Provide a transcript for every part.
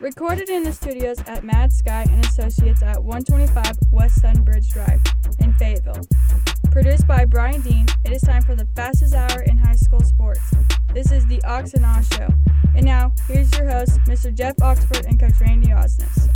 Recorded in the studios at Mad Sky and Associates at 125 West Sunbridge Drive in Fayetteville. Produced by Brian Dean, it is time for the fastest hour in high school sports. This is the Ox and Oz Show. And now, here's your host, Mr. Jeff Oxford and Coach Randy Osnes.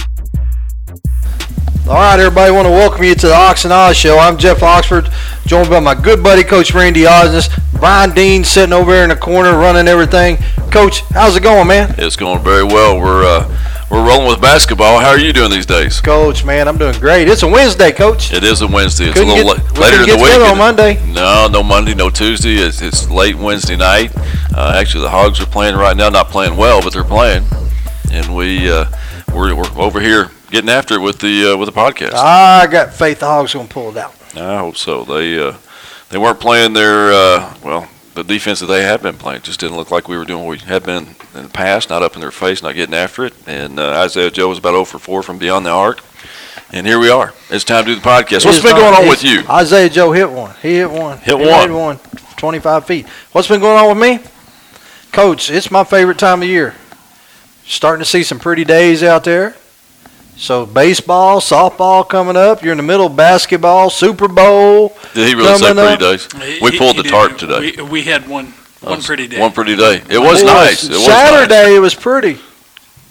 All right, everybody, I want to welcome you to the Ox and Oz Show. I'm Jeff Oxford, joined by my good buddy, Coach Randy Osnes. Brian Dean sitting over there in the corner running everything. Coach, how's it going, man? It's going very well. We're uh, we're rolling with basketball. How are you doing these days? Coach, man, I'm doing great. It's a Wednesday, Coach. It is a Wednesday. It's Couldn't a little get- la- later in the get week. on Monday. No, no Monday, no Tuesday. It's, it's late Wednesday night. Uh, actually, the Hogs are playing right now. Not playing well, but they're playing, and we uh, we're, we're over here getting after it with the uh, with the podcast. I got faith the Hogs going to pull it out. I hope so. They uh, they weren't playing their uh, well the defense that they had been playing just didn't look like we were doing what we had been in the past, not up in their face, not getting after it. And uh, Isaiah Joe was about 0 for 4 from beyond the arc. And here we are. It's time to do the podcast. What's been going on with you? Isaiah Joe hit one. He hit one. Hit He one. Hit one. 25 feet. What's been going on with me? Coach, it's my favorite time of year. Starting to see some pretty days out there. So baseball, softball coming up. You're in the middle of basketball, Super Bowl. Did he really say coming pretty up. days? We he- pulled he the did. tarp today. We, we had one one That pretty was day. One pretty day. It was Boy, nice. It was Saturday nice. it was pretty.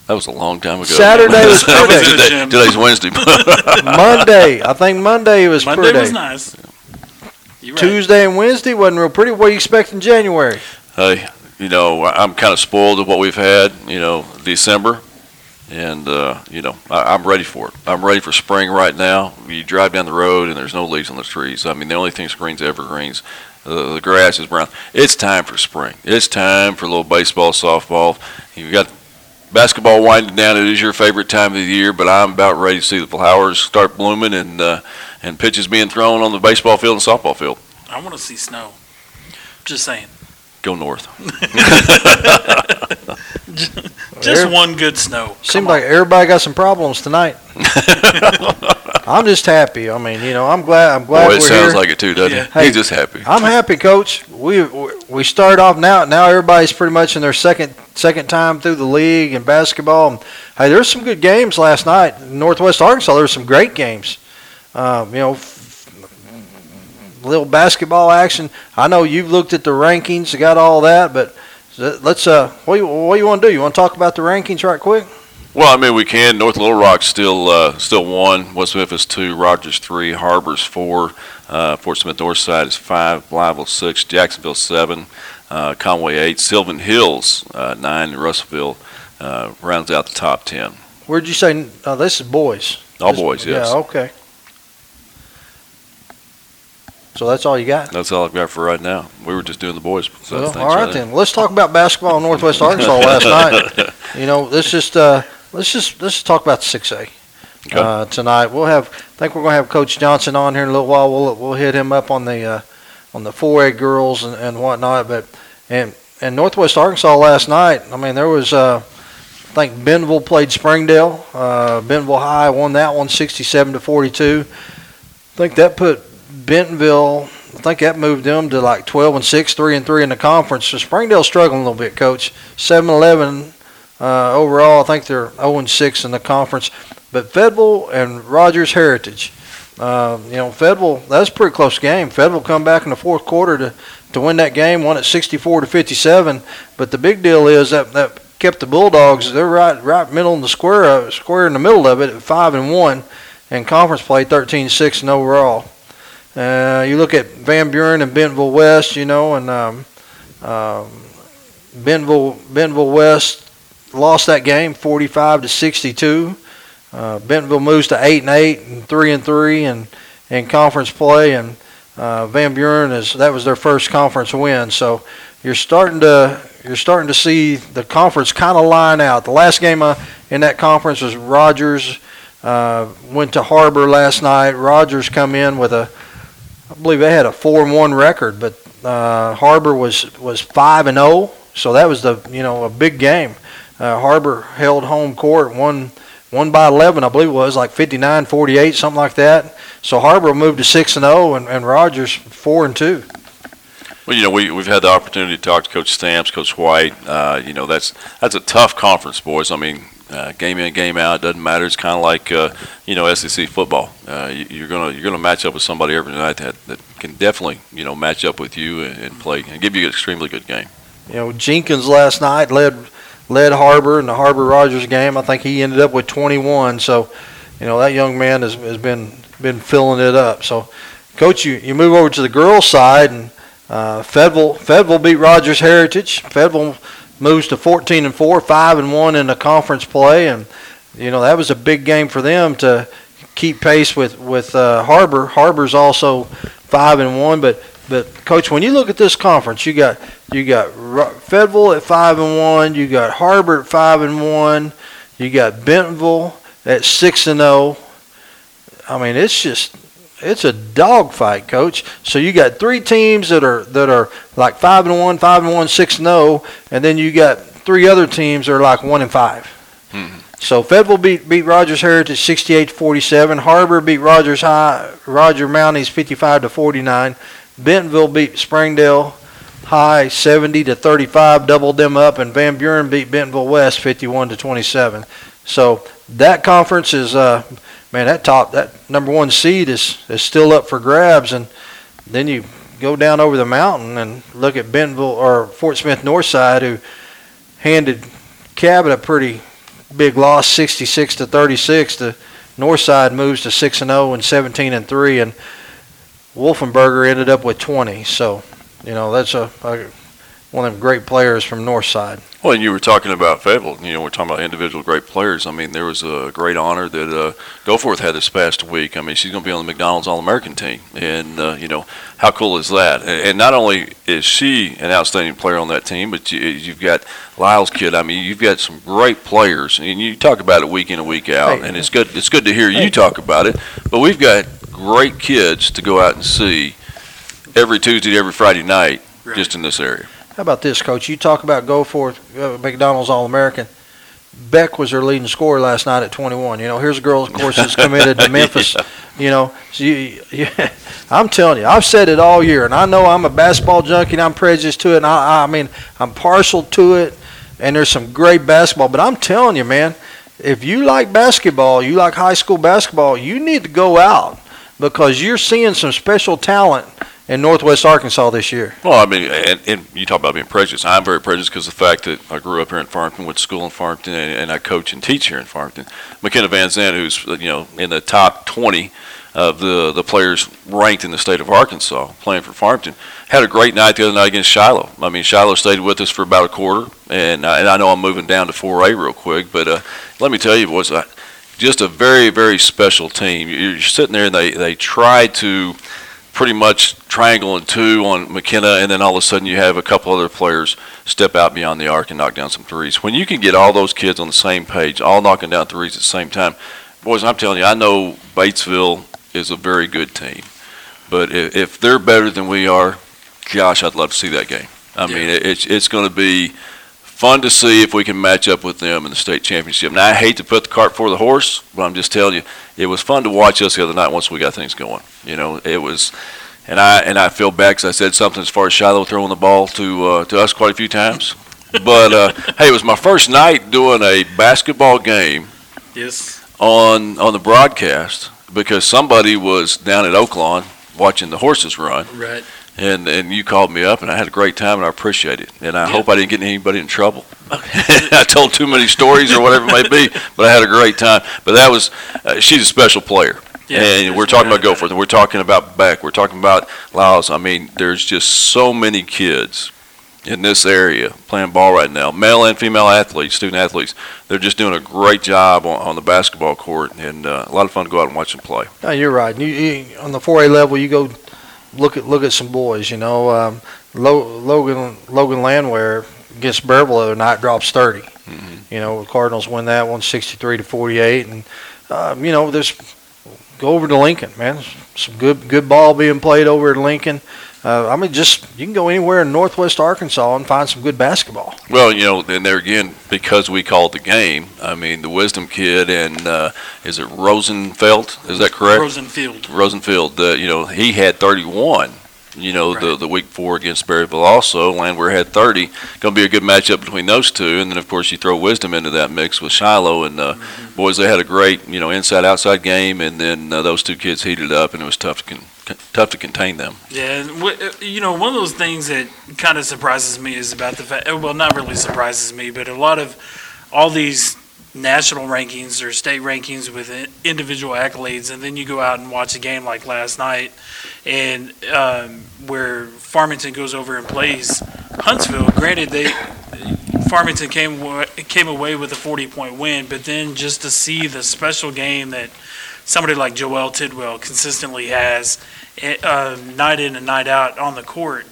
That was a long time ago. Saturday was That pretty. today- Jim. Today's Wednesday. Monday, I think Monday was Monday pretty. was nice. You're right. Tuesday and Wednesday wasn't real pretty. What do you expect in January? hey, you know, I- I'm kind of spoiled with what we've had, you know, December. And, uh, you know, I, I'm ready for it. I'm ready for spring right now. You drive down the road and there's no leaves on the trees. I mean, the only thing green's evergreens. Uh, the grass is brown. It's time for spring. It's time for a little baseball, softball. You've got basketball winding down. It is your favorite time of the year, but I'm about ready to see the flowers start blooming and, uh, and pitches being thrown on the baseball field and softball field. I want to see snow. Just saying. Go north. Just Every- one good snow. Seems Come like on. everybody got some problems tonight. I'm just happy. I mean, you know, I'm glad. I'm glad Boy, it we're sounds here. like it too, doesn't Yeah. it? Hey, He's just happy. I'm happy, Coach. We we start off now. Now everybody's pretty much in their second second time through the league and basketball. Hey, there's some good games last night. in Northwest Arkansas, there were some great games. Um, you know, f- little basketball action. I know you've looked at the rankings, got all that, but let's. Uh, what you, what you want to do? You want to talk about the rankings right quick? Well, I mean, we can. North Little Rock still uh, still one. West Memphis two. Rogers three. Har-Ber's four. Uh, Fort Smith Northside is five. Blytheville six. Jacksonville seven. Uh, Conway eight. Sylvan Hills uh, nine. And Russellville uh, rounds out the top ten. Where'd you say? Uh, this is boys. All This- boys, yes. Yeah. Okay. So that's all you got. That's all I've got for right now. We were just doing the boys. So Well, all right that. then. Let's talk about basketball in Northwest Arkansas last night. You know, let's just uh, let's just let's just talk about six A Okay. uh, tonight. We'll have. I think we're going to have Coach Johnson on here in a little while. We'll we'll hit him up on the uh, on the four A girls and, and whatnot. But and and Northwest Arkansas last night. I mean, there was. Uh, I think Benville played Springdale. Uh, Benville High won that one, 67 to 42. I think that put Bentonville. I think that moved them to like 12 and 6, 3 and 3 in the conference. So Springdale's struggling a little bit, coach. 7 11 uh, overall. I think they're 0 and 6 in the conference. But Fayetteville and Rogers Heritage. Uh, you know, Fayetteville, that's a pretty close game. Fayetteville come back in the fourth quarter to, to win that game, won at 64 to 57. But the big deal is that, that kept the Bulldogs, they're right right middle in the square, uh, square in the middle of it at 5 and 1 in conference play, 13 6 and overall. Uh, you look at Van Buren and Bentonville West, you know, and um, um, Bentonville Bentonville West lost that game 45 to 62. Uh, Bentonville moves to eight and eight and three and three and in conference play, and uh, Van Buren is that was their first conference win. So you're starting to you're starting to see the conference kind of line out. The last game uh, in that conference was Rogers. Uh, went to Har-Ber last night. Rogers come in with a, I believe they had a four and one record, but uh, Har-Ber was was five and zero. So that was the you know a big game. Uh, Har-Ber held home court, won one by 11, I believe it was like 59, 48, something like that. So Har-Ber moved to six and zero, and and Rogers four and two. Well, you know, we, we've had the opportunity to talk to Coach Stamps, Coach White. Uh, you know, that's that's a tough conference, boys. I mean, uh, game in, game out. Doesn't matter. It's kind of like uh, you know SEC football. Uh, you, you're gonna you're gonna match up with somebody every night that, that can definitely you know match up with you and, and play and give you an extremely good game. You know, Jenkins last night led led Har-Ber in the Har-Ber Rogers game. I think he ended up with 21. So, you know, that young man has, has been been filling it up. So, coach, you, you move over to the girls' side, and uh, Fayetteville Fayetteville beat Rogers Heritage. Fayetteville moves to 14 and four, five and one in the conference play, and you know that was a big game for them to keep pace with with uh, Har-Ber. Har-Ber's also five and one, but but coach, when you look at this conference, you got you got Fayetteville at five and one, you got Har-Ber at five and one, you got Bentonville at six and zero. I mean, it's just it's a dogfight, coach. So you got three teams that are that are like five and one, five and one, six and zero, and then you got three other teams that are like one and 5 Mhm. So Fayetteville beat beat Rogers Heritage 68-47. Har-Ber beat Rogers High Roger Mounties 55 to 49. Bentonville beat Springdale High 70 to 35, doubled them up, and Van Buren beat Bentonville West 51 to 27. So that conference is, uh, man, that top, that number one seed is is still up for grabs, and then you go down over the mountain and look at Bentonville or Fort Smith Northside, who handed Cabot a pretty big loss, 66 to 36. The Northside moves to 6 and 0 and 17 and 3, and Wolfenberger ended up with 20. So, you know, that's a, a one of them great players from Northside. Well, and you were talking about Fayetteville. You know, we're talking about individual great players. I mean, there was a great honor that uh, Goforth had this past week. I mean, she's going to be on the McDonald's All-American team, and uh, you know, how cool is that? And, and not only is she an outstanding player on that team, but you, you've got Lyle's kid. I mean, you've got some great players, and you talk about it week in and week out, Hey. and it's good. It's good to hear Hey. you talk about it. But we've got great kids to go out and see every Tuesday, every Friday night, Right. just in this area. How about this, Coach? You talk about go for uh, McDonald's All American. Beck was their leading scorer last night at 21. You know, here's a girl, of course, that's committed to Memphis. You know, so you, you, I'm telling you, I've said it all year, and I know I'm a basketball junkie and I'm prejudiced to it. And I, I mean, I'm partial to it, and there's some great basketball. But I'm telling you, man, if you like basketball, you like high school basketball, you need to go out because you're seeing some special talent in Northwest Arkansas this year. Well, I mean, and, and you talk about being prejudiced. I'm very prejudiced because the fact that I grew up here in Farmington, went to school in Farmington, and, and I coach and teach here in Farmington. McKenna Van Zandt, who's you know in the top 20 of the the players ranked in the state of Arkansas, playing for Farmington, had a great night the other night against Shiloh. I mean, Shiloh stayed with us for about a quarter, and I, and I know I'm moving down to 4A real quick, but uh, let me tell you, boys, I, just a very very special team. You're sitting there, and they they try to pretty much triangle and two on McKenna, and then all of a sudden you have a couple other players step out beyond the arc and knock down some threes. When you can get all those kids on the same page, all knocking down threes at the same time, boys, I'm telling you, I know Batesville is a very good team, but if, if they're better than we are, gosh, I'd love to see that game. I mean, it, it's it's going to be fun to see if we can match up with them in the state championship. Now, I hate to put the cart before the horse, but I'm just telling you, it was fun to watch us the other night once we got things going. You know, it was, and I and I feel bad because I said something as far as Shiloh throwing the ball to uh, to us quite a few times. But uh, hey, it was my first night doing a basketball game Yes. on on the broadcast because somebody was down at Oaklawn watching the horses run, Right. And and you called me up, and I had a great time, and I appreciate it. And I Yeah. hope I didn't get anybody in trouble. I told too many stories or whatever it may be, but I had a great time. But that was, uh, she's a special player. Yeah, and we're talking about Goforth, and we're talking about Beck, we're talking about Laos. I mean, there's just so many kids in this area playing ball right now, male and female athletes, student athletes. They're just doing a great job on, on the basketball court, and uh, a lot of fun to go out and watch them play. No, you're right. You, you, on the 4A level, you go look at look at some boys. You know, um, Lo, Logan Logan Landwehr against Berryville the other night drops 30. Mhm. You know, the Cardinals win that one, sixty-three to 48, and um, you know, there's go over to Lincoln, man. Some good good ball being played over at Lincoln. Uh, I mean, just you can go anywhere in Northwest Arkansas and find some good basketball. Well, you know, and there again, because we called the game, I mean, the Wisdom kid and uh, is it Rosenfeld? Is that correct? Rosenfield. Rosenfield, uh, you know, he had 31 you know, the, Right. the week before against Berryville also. Landwehr had 30. Going to be a good matchup between those two. And then, of course, you throw Wisdom into that mix with Shiloh. And, uh, boys, they had a great, you know, inside outside game. And then uh, those two kids heated up, and it was tough to, con- con- tough to contain them. Yeah, uh, you know, one of those things that kind of surprises me is about the fact, well, not really surprises me, but a lot of all these national rankings or state rankings with individual accolades, and then you go out and watch a game like last night, and um, where Farmington goes over and plays Huntsville. Granted, they Farmington came came away with a 40 point win, but then just to see the special game that somebody like Joel Tidwell consistently has uh, night in and night out on the court,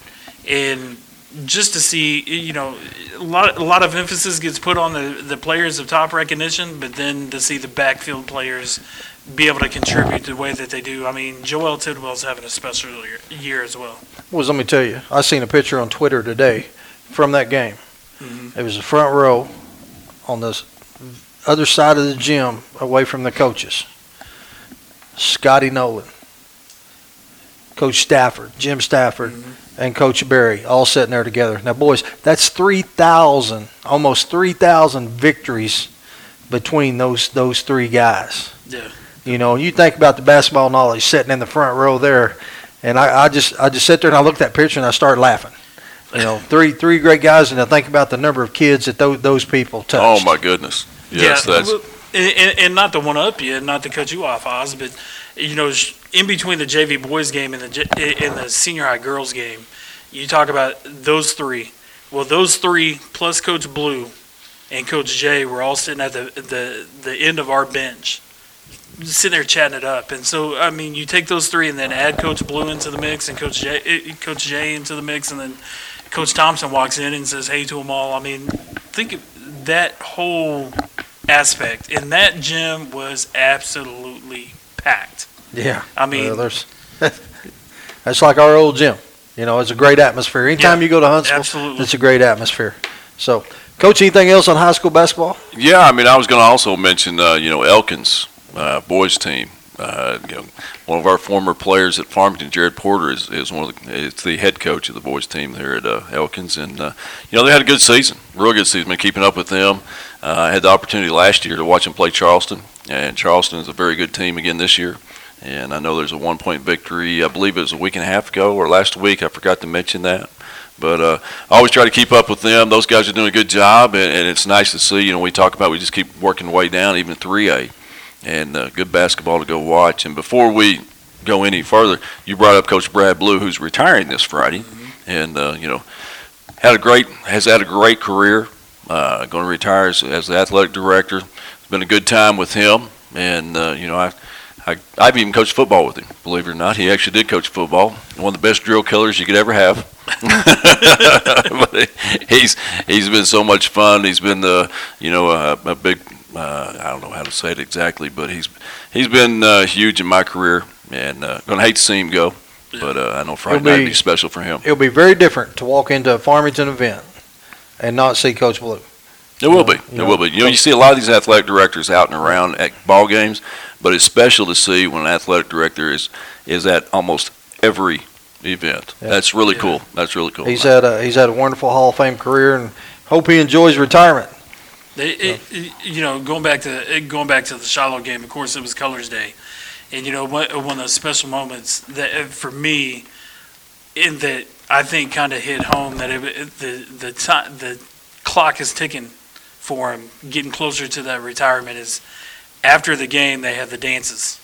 and just to see, you know, a lot a lot of emphasis gets put on the the players of top recognition, but then to see the backfield players be able to contribute the way that they do. I mean, Joel Tidwell's having a special year, year as well. Was let me tell you, I seen a picture on Twitter today from that game. Mhm. It was the front row on the other side of the gym, away from the coaches. Scotty Nolan, Coach Stafford, Jim Stafford, mm-hmm. and Coach Barry all sitting there together. Now, boys, that's three thousand, almost three thousand victories between those those three guys. Yeah. You know, you think about the basketball knowledge sitting in the front row there, and I, I just I just sit there and I look at that picture and I start laughing. You know, three three great guys, and I think about the number of kids that those those people touched. Oh, my goodness. Yes, yeah, that's. And, and, not to one up you, not to cut you off, Oz, but you know, in between the JV boys game and the the senior high girls game, you talk about those three. Well, those three plus Coach Blue and Coach Jay were all sitting at the the the end of our bench, sitting there chatting it up. And so, I mean, you take those three and then add Coach Blue into the mix and Coach Jay, eh, Coach Jay into the mix, and then Coach Thompson walks in and says hey to them all. I mean, think of that whole aspect. And that gym was absolutely packed. Yeah, I mean, Well, there's that's like our old gym. You know, it's a great atmosphere. Anytime Yeah, you go to Huntsville, absolutely. it's a great atmosphere. So, Coach, anything else on high school basketball? Yeah, I mean, I was going to also mention, uh, you know, Elkins uh, boys team. Uh, you know, one of our former players at Farmington, Jared Porter, is, is one of the is the head coach of the boys team there at uh, Elkins, and uh, you know they had a good season, real good season. Been keeping up with them. Uh, I had the opportunity last year to watch them play Charleston, and Charleston is a very good team again this year. And I know there's a one-point victory. I believe it was a week and a half ago or last week. I forgot to mention that. But uh, I always try to keep up with them. Those guys are doing a good job, and, and it's nice to see. You know, we talk about we just keep working way down, even 3A, and uh, good basketball to go watch. And before we go any further, you brought up Coach Brad Blue, who's retiring this Friday, and uh, you know, had a great has had a great career. Uh, going to retire as, as the athletic director. It's been a good time with him, and uh, you know, I. I, I've even coached football with him, believe it or not. He actually did coach football. One of the best drill killers you could ever have. but he's he's been so much fun. He's been the you know a, a big uh, I don't know how to say it exactly, but he's he's been uh, huge in my career, and uh, gonna hate to see him go. But uh, I know Friday He'll night be- will be special for him. It'll be very different to walk into a Farmington event and not see Coach Blue. It will be. you It will be. You know, you see a lot of these athletic directors out and around at ball games, but it's special to see when an athletic director is is at almost every event. Yeah. That's really Yeah. cool. That's really cool. He's had a he's had a wonderful Hall of Fame career, and hope he enjoys retirement. They, it, it- you know, going back to going back to the Shiloh game. Of course, it was Colors Day, and you know, one one of those special moments that uh, for me, in that I think kind of hit home that it, it- the the time the clock is ticking for him, getting closer to that retirement. Is after the game they had the dances,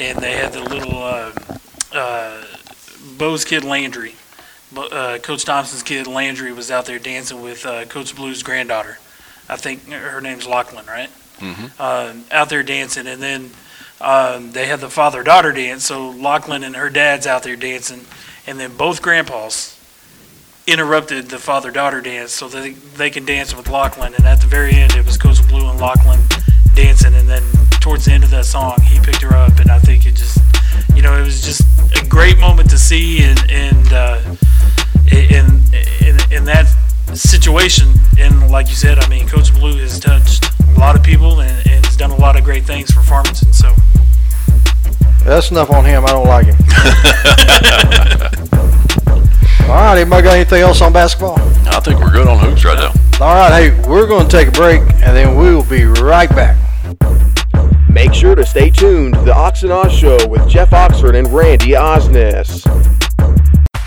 and they had the little uh, uh, Bo's kid Landry. Uh, Coach Thompson's kid Landry was out there dancing with uh, Coach Blue's granddaughter. I think her name's Lachlan, right? Mhm. Uh, out there dancing, and then um, they had the father-daughter dance. So Lachlan and her dad's out there dancing, and then both grandpas interrupted the father-daughter dance so that they, they can dance with Lachlan. And at the very end, it was Coach Blue and Lachlan dancing, and then towards the end of that song, he picked her up, and I think it just, you know, it was just a great moment to see, and and uh, in in in that situation, and like you said, I mean, Coach Blue has touched a lot of people and, and has done a lot of great things for Farmington. So That's enough on him. I don't like him. All right, anybody got anything else on basketball? I think we're good on hoops right now. All right, hey, we're going to take a break, and then we will be right back. Make sure to stay tuned to the Ox and Oz Show with Jeff Oxford and Randy Osnes.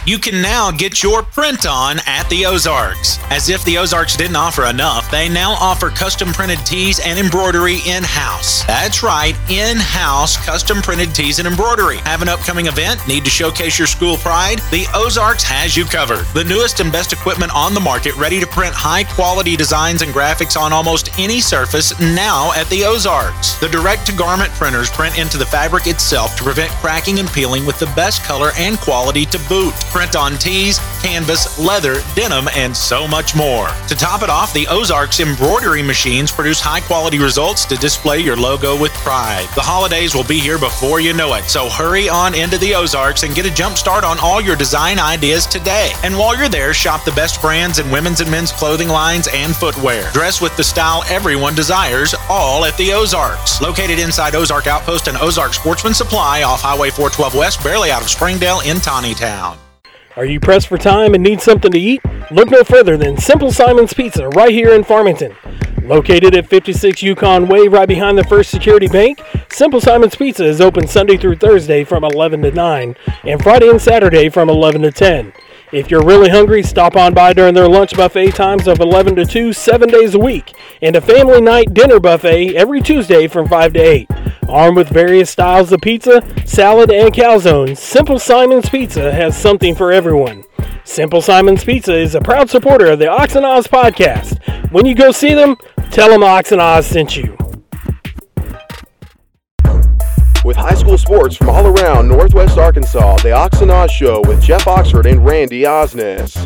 You can now get your print on at the Ozarks. As if the Ozarks didn't offer enough, they now offer custom printed tees and embroidery in house. That's right, in house custom printed tees and embroidery. Have an upcoming event? Need to showcase your school pride? The Ozarks has you covered. The newest and best equipment on the market, ready to print high quality designs and graphics on almost any surface now at the Ozarks. The direct to garment printers print into the fabric itself to prevent cracking and peeling with the best color and quality to boot print on tees, canvas, leather, denim, and so much more. To top it off, the Ozarks embroidery machines produce high quality results to display your logo with pride. The holidays will be here before you know it, so hurry on into the Ozarks and get a jump start on all your design ideas today. And while you're there, shop the best brands in women's and men's clothing lines and footwear. Dress with the style everyone desires, all at the Ozarks. Located inside Ozark Outpost and Ozark Sportsman Supply off Highway 412 West, barely out of Springdale in Tontitown. Are you pressed for time and need something to eat? Look no further than Simple Simon's Pizza right here in Farmington. Located at 56 Yukon Way right behind the First Security Bank, Simple Simon's Pizza is open Sunday through Thursday from 11 to 9 and Friday and Saturday from 11 to 10. If you're really hungry, stop on by during their lunch buffet times of 11 to 2, seven days a week, and a family night dinner buffet every Tuesday from 5 to 8. Armed with various styles of pizza, salad, and calzones, Simple Simon's Pizza has something for everyone. Simple Simon's Pizza is a proud supporter of the Ox and Oz podcast. When you go see them, tell them Ox and Oz sent you. With high school sports from all around Northwest Arkansas, the Ox and Oz Show with Jeff Oxford and Randy Osnes.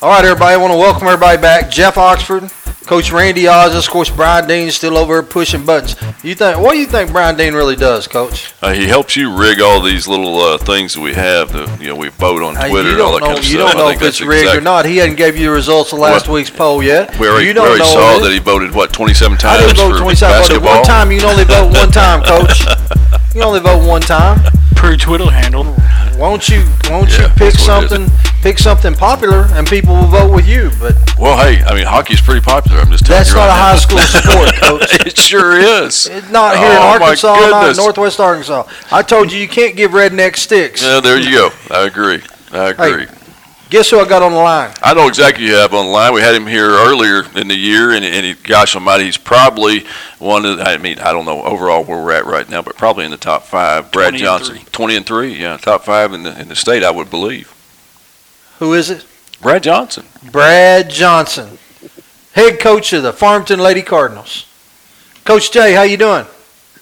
All right, everybody, I want to welcome everybody back. Jeff Oxford, Coach Randy Oz, of course, Brian Dean's still over there pushing buttons. You think? What do you think Brian Dean really does, Coach? Uh, he helps you rig all these little uh, things that we have. That, you know, we vote on Uh, Twitter you and all don't that know. kind of you stuff. don't know if it's that's rigged or not. He hadn't gave you the results of last Well, week's poll yet. We already, you we don't already know saw that he voted what 27 times. I times didn't vote 27 voted basketball. one time. You can only vote one time, Coach. You only vote one time. Per Twitter handle. Won't you? Won't Yeah, you pick that's what it is. something? Pick something popular, and people will vote with you. But Well, hey, I mean, hockey's pretty popular. I'm just telling that's you not right a high school sport, Coach. it sure is. It's not here in Oh, my Arkansas, not in. Northwest Arkansas. I told you you can't give redneck sticks. Yeah, there you go. I agree. I agree. Guess who I got on the line? I know exactly who you have on the line. We had him here earlier in the year, and, and he, gosh almighty, he's probably one of, the- I mean, I don't know overall where we're at right now, but probably in the top five. Brad 20 Johnson. three. 20 and 3, yeah, top five in the, in the state, I would believe. Who is it? Brad Johnson. Brad Johnson, head coach of the Farmington Lady Cardinals. Coach Jay, how you doing?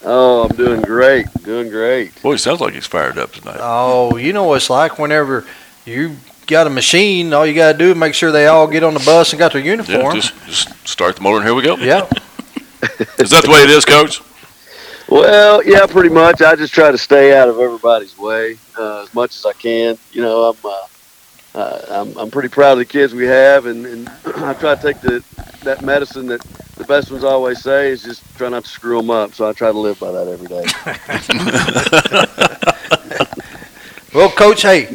Oh, I'm doing great. Doing great. Boy, he sounds like he's fired up tonight. Oh, you know what it's like whenever you got a machine. All you got to do is make sure they all get on the bus and got their yeah, uniform. just, just start the motor and here we go. Yeah. Is that the way it is, Coach? Well, yeah, pretty much. I just try to stay out of everybody's way uh, as much as I can. You know, I'm, uh, uh, I'm I'm pretty proud of the kids we have, and, and I try to take the that medicine that the best ones always say is just try not to screw them up. So I try to live by that every day. Well, Coach, hey,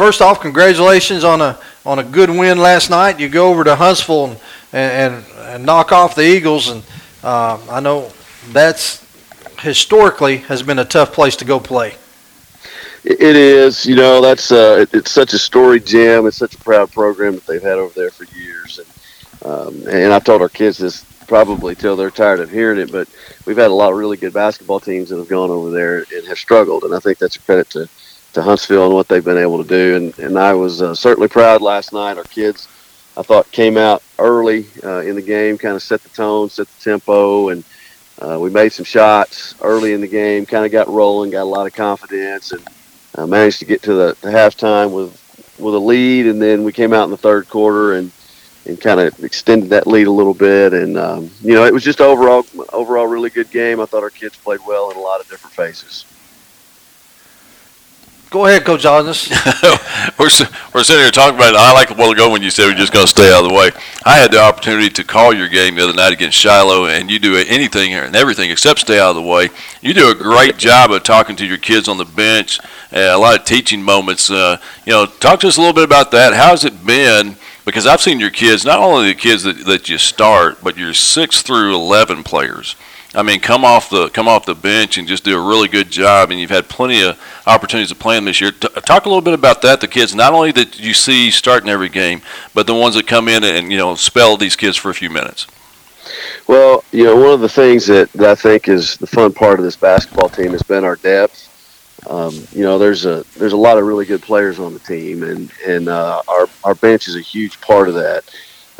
first off, congratulations on a on a good win last night. You go over to Huntsville and and, and knock off the Eagles, and uh, I know that's historically has been a tough place to go play. It is, you know, that's uh, it, it's such a storied gem. It's such a proud program that they've had over there for years, and um, and I've told our kids this probably till they're tired of hearing it, but we've had a lot of really good basketball teams that have gone over there and have struggled, and I think that's a credit to to Huntsville and what they've been able to do. And and I was uh, certainly proud last night. Our kids, I thought, came out early uh, in the game, kind of set the tone, set the tempo, and uh, we made some shots early in the game. Kind of got rolling, got a lot of confidence, and uh, managed to get to the, the halftime with with a lead, and then we came out in the third quarter and and kind of extended that lead a little bit. And um, you know, it was just overall overall really good game. I thought our kids played well in a lot of different phases. Go ahead, Coach Osnes. we're, we're sitting here talking about it. I like a while ago when you said we're just going to stay out of the way. I had the opportunity to call your game the other night against Shiloh, and you do anything and everything except stay out of the way. You do a great job of talking to your kids on the bench, uh, a lot of teaching moments. Uh, you know, talk to us a little bit about that. How's it been? Because I've seen your kids, not only the kids that, that you start, but your 6 through 11 players I mean, come off the come off the bench and just do a really good job. And you've had plenty of opportunities to play them this year. T- talk a little bit about that. The kids, not only that you see starting every game, but the ones that come in and you know spell these kids for a few minutes. Well, you know, one of the things that, that I think is the fun part of this basketball team has been our depth. Um, you know, there's a there's a lot of really good players on the team, and and uh, our our bench is a huge part of that.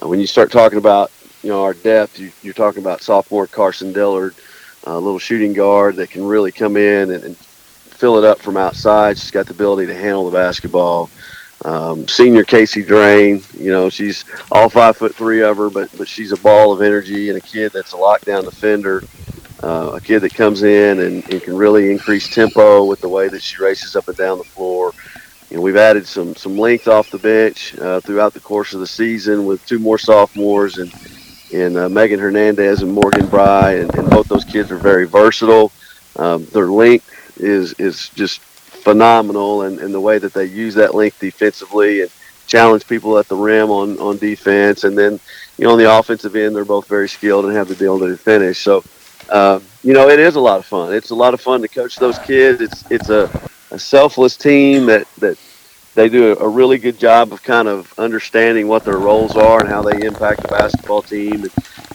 Uh, when you start talking about you know, our depth, you, are talking about sophomore Carson Dillard, a little shooting guard that can really come in and, and, fill it up from outside. She's got the ability to handle the basketball. Um, senior Casey Drain, you know, she's all five foot three of her, but but she's a ball of energy and a kid that's a lockdown defender. Uh, a kid that comes in and, and, can really increase tempo with the way that she races up and down the floor. You know, we've added some some length off the bench uh, throughout the course of the season with two more sophomores and and uh, Megan Hernandez and Morgan Bry, and, and, both those kids are very versatile. Um, their length is is just phenomenal, and, and the way that they use that length defensively and challenge people at the rim on on defense, and then you know on the offensive end, they're both very skilled and have the ability to finish. So. Uh, you know, it is a lot of fun. It's a lot of fun to coach those kids. It's it's a, a selfless team that, that they do a really good job of kind of understanding what their roles are and how they impact the basketball team. And,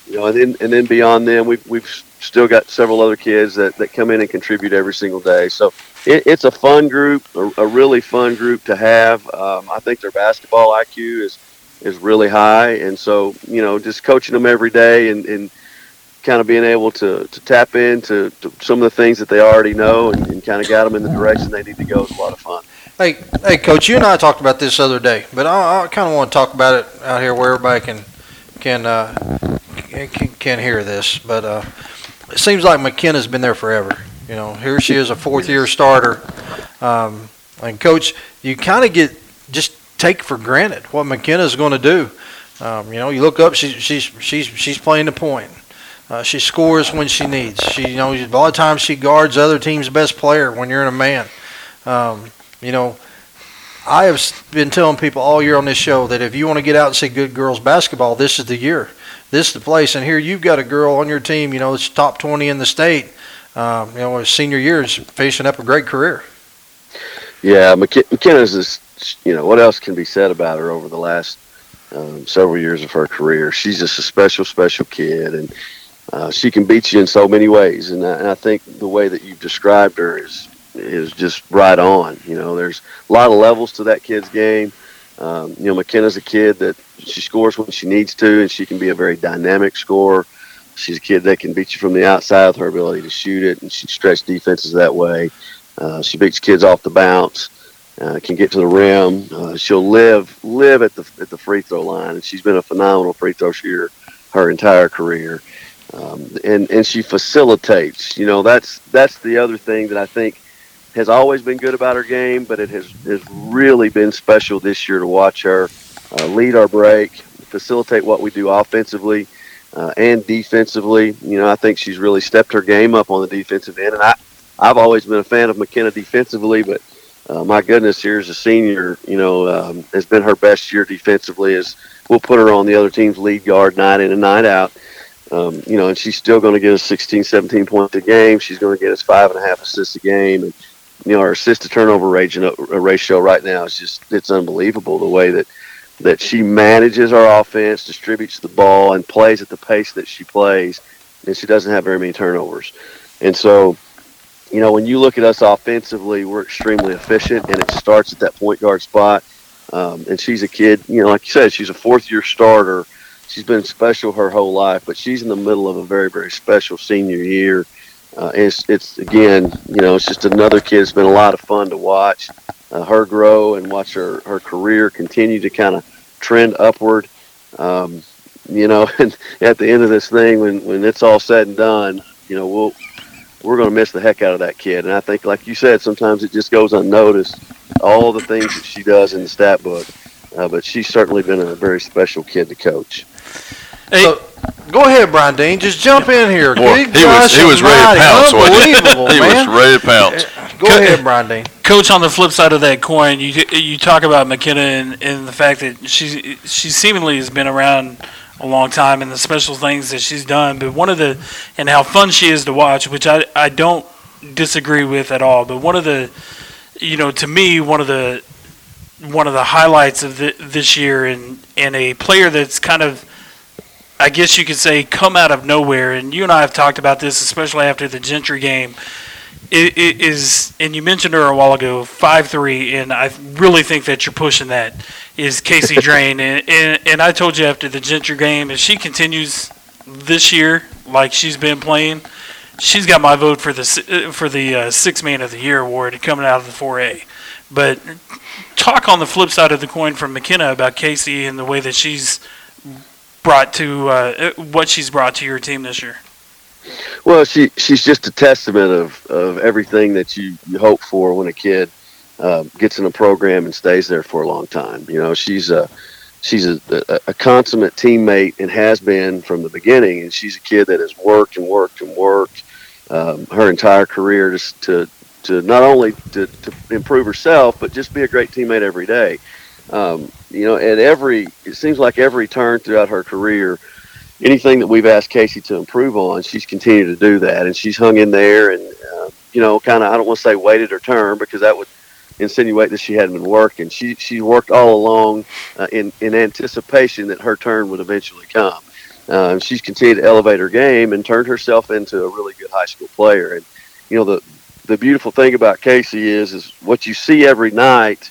you know, and then and then beyond them, we've we've still got several other kids that, that come in and contribute every single day. So it, it's a fun group, a, a, really fun group to have. Um, I think their basketball IQ is is really high, and so you know, just coaching them every day and, and kind of being able to, to tap into to some of the things that they already know and, and kind of guide them in the direction they need to go is a lot of fun. Hey, hey, Coach, you and I talked about this other day, but I, I kind of want to talk about it out here where everybody can can uh, can, can hear this. But uh, it seems like McKenna's been there forever. You know, here she is, a fourth year starter. Um, and Coach, you kind of get just take for granted what McKenna's going to do. Um, you know, you look up, she's she's she's she's playing the point. Uh, she scores when she needs. She, you know, a lot of times she guards other team's best player when you're in a man. Um, you know, I have been telling people all year on this show that if you want to get out and see good girls basketball, this is the year. This is the place. And here you've got a girl on your team, you know, it's top 20 in the state. Um, you know, her senior year is finishing up a great career. Yeah, McKenna's is, you know, what else can be said about her over the last um, several years of her career? She's just a special, special kid, and uh, she can beat you in so many ways. And I, and I think the way that you've described her is is just right on. You know, there's a lot of levels to that kid's game. Um, you know, McKenna's a kid that she scores when she needs to, and she can be a very dynamic scorer. She's a kid that can beat you from the outside with her ability to shoot it, and she stretch defenses that way. Uh, she beats kids off the bounce, uh, can get to the rim. Uh, she'll live live at the at the free throw line, and she's been a phenomenal free throw shooter her entire career. Um, and and she facilitates. You know, that's that's the other thing that I think has always been good about her game, but it has, has really been special this year to watch her uh, lead our break, facilitate what we do offensively uh, and defensively. You know, I think she's really stepped her game up on the defensive end, and I, I've always been a fan of McKenna defensively, but uh, my goodness, here's a senior. You know, um, has been her best year defensively. As we'll put her on the other team's lead guard night in and night out. Um, you know, and she's still going to get us 16, 17 points a game. She's going to get us five and a half assists a game, and you know, our assist to turnover ratio right now is just it's unbelievable the way that that she manages our offense, distributes the ball, and plays at the pace that she plays, and she doesn't have very many turnovers. And so, you know, when you look at us offensively, we're extremely efficient, and it starts at that point guard spot. Um, and she's a kid, you know, like you said, she's a fourth year starter. She's been special her whole life, but she's in the middle of a very, very special senior year uh, it's it's again, you know, it's just another kid. It's been a lot of fun to watch uh, her grow and watch her her career continue to kind of trend upward. Um, you know, and at the end of this thing, when when it's all said and done, you know, we'll we're going to miss the heck out of that kid. And I think, like you said, sometimes it just goes unnoticed. All the things that she does in the stat book, uh, but she's certainly been a very special kid to coach. Hey, So, go ahead, Brian Dean. Just jump in here. Boy, Good he was, he was ready to pounce. wasn't he? Unbelievable, he man. was ready to pounce. Uh, go ahead, Brian Dean. Coach, on the flip side of that coin, you you talk about McKenna and, and the fact that she she seemingly has been around a long time and the special things that she's done. But one of the and how fun she is to watch, which I I don't disagree with at all. But one of the you know to me one of the one of the highlights of the, this year and and a player that's kind of I guess you could say come out of nowhere. And you and I have talked about this, especially after the Gentry game it, it is, and you mentioned her a while ago, five three, and I really think that you're pushing that. Is Casey Drain, and, and and I told you after the Gentry game, if she continues this year like she's been playing, she's got my vote for the uh, for the uh, six man of the year award coming out of the four A. But talk on the flip side of the coin from McKenna about Casey and the way that she's brought to uh, what she's brought to your team this year. Well, she she's just a testament of, of everything that you, you hope for when a kid uh, gets in a program and stays there for a long time. You know, she's a she's a, a, a consummate teammate and has been from the beginning. And she's a kid that has worked and worked and worked um, her entire career just to to not only to, to improve herself, but just be a great teammate every day. Um, you know, at every it seems like every turn throughout her career anything that we've asked Casey to improve on, she's continued to do that, and she's hung in there, and uh, you know, kind of I don't want to say waited her turn because that would insinuate that she hadn't been working. She she worked all along uh, in in anticipation that her turn would eventually come. Uh, she's continued to elevate her game and turned herself into a really good high school player. And you know the the beautiful thing about Casey is is what you see every night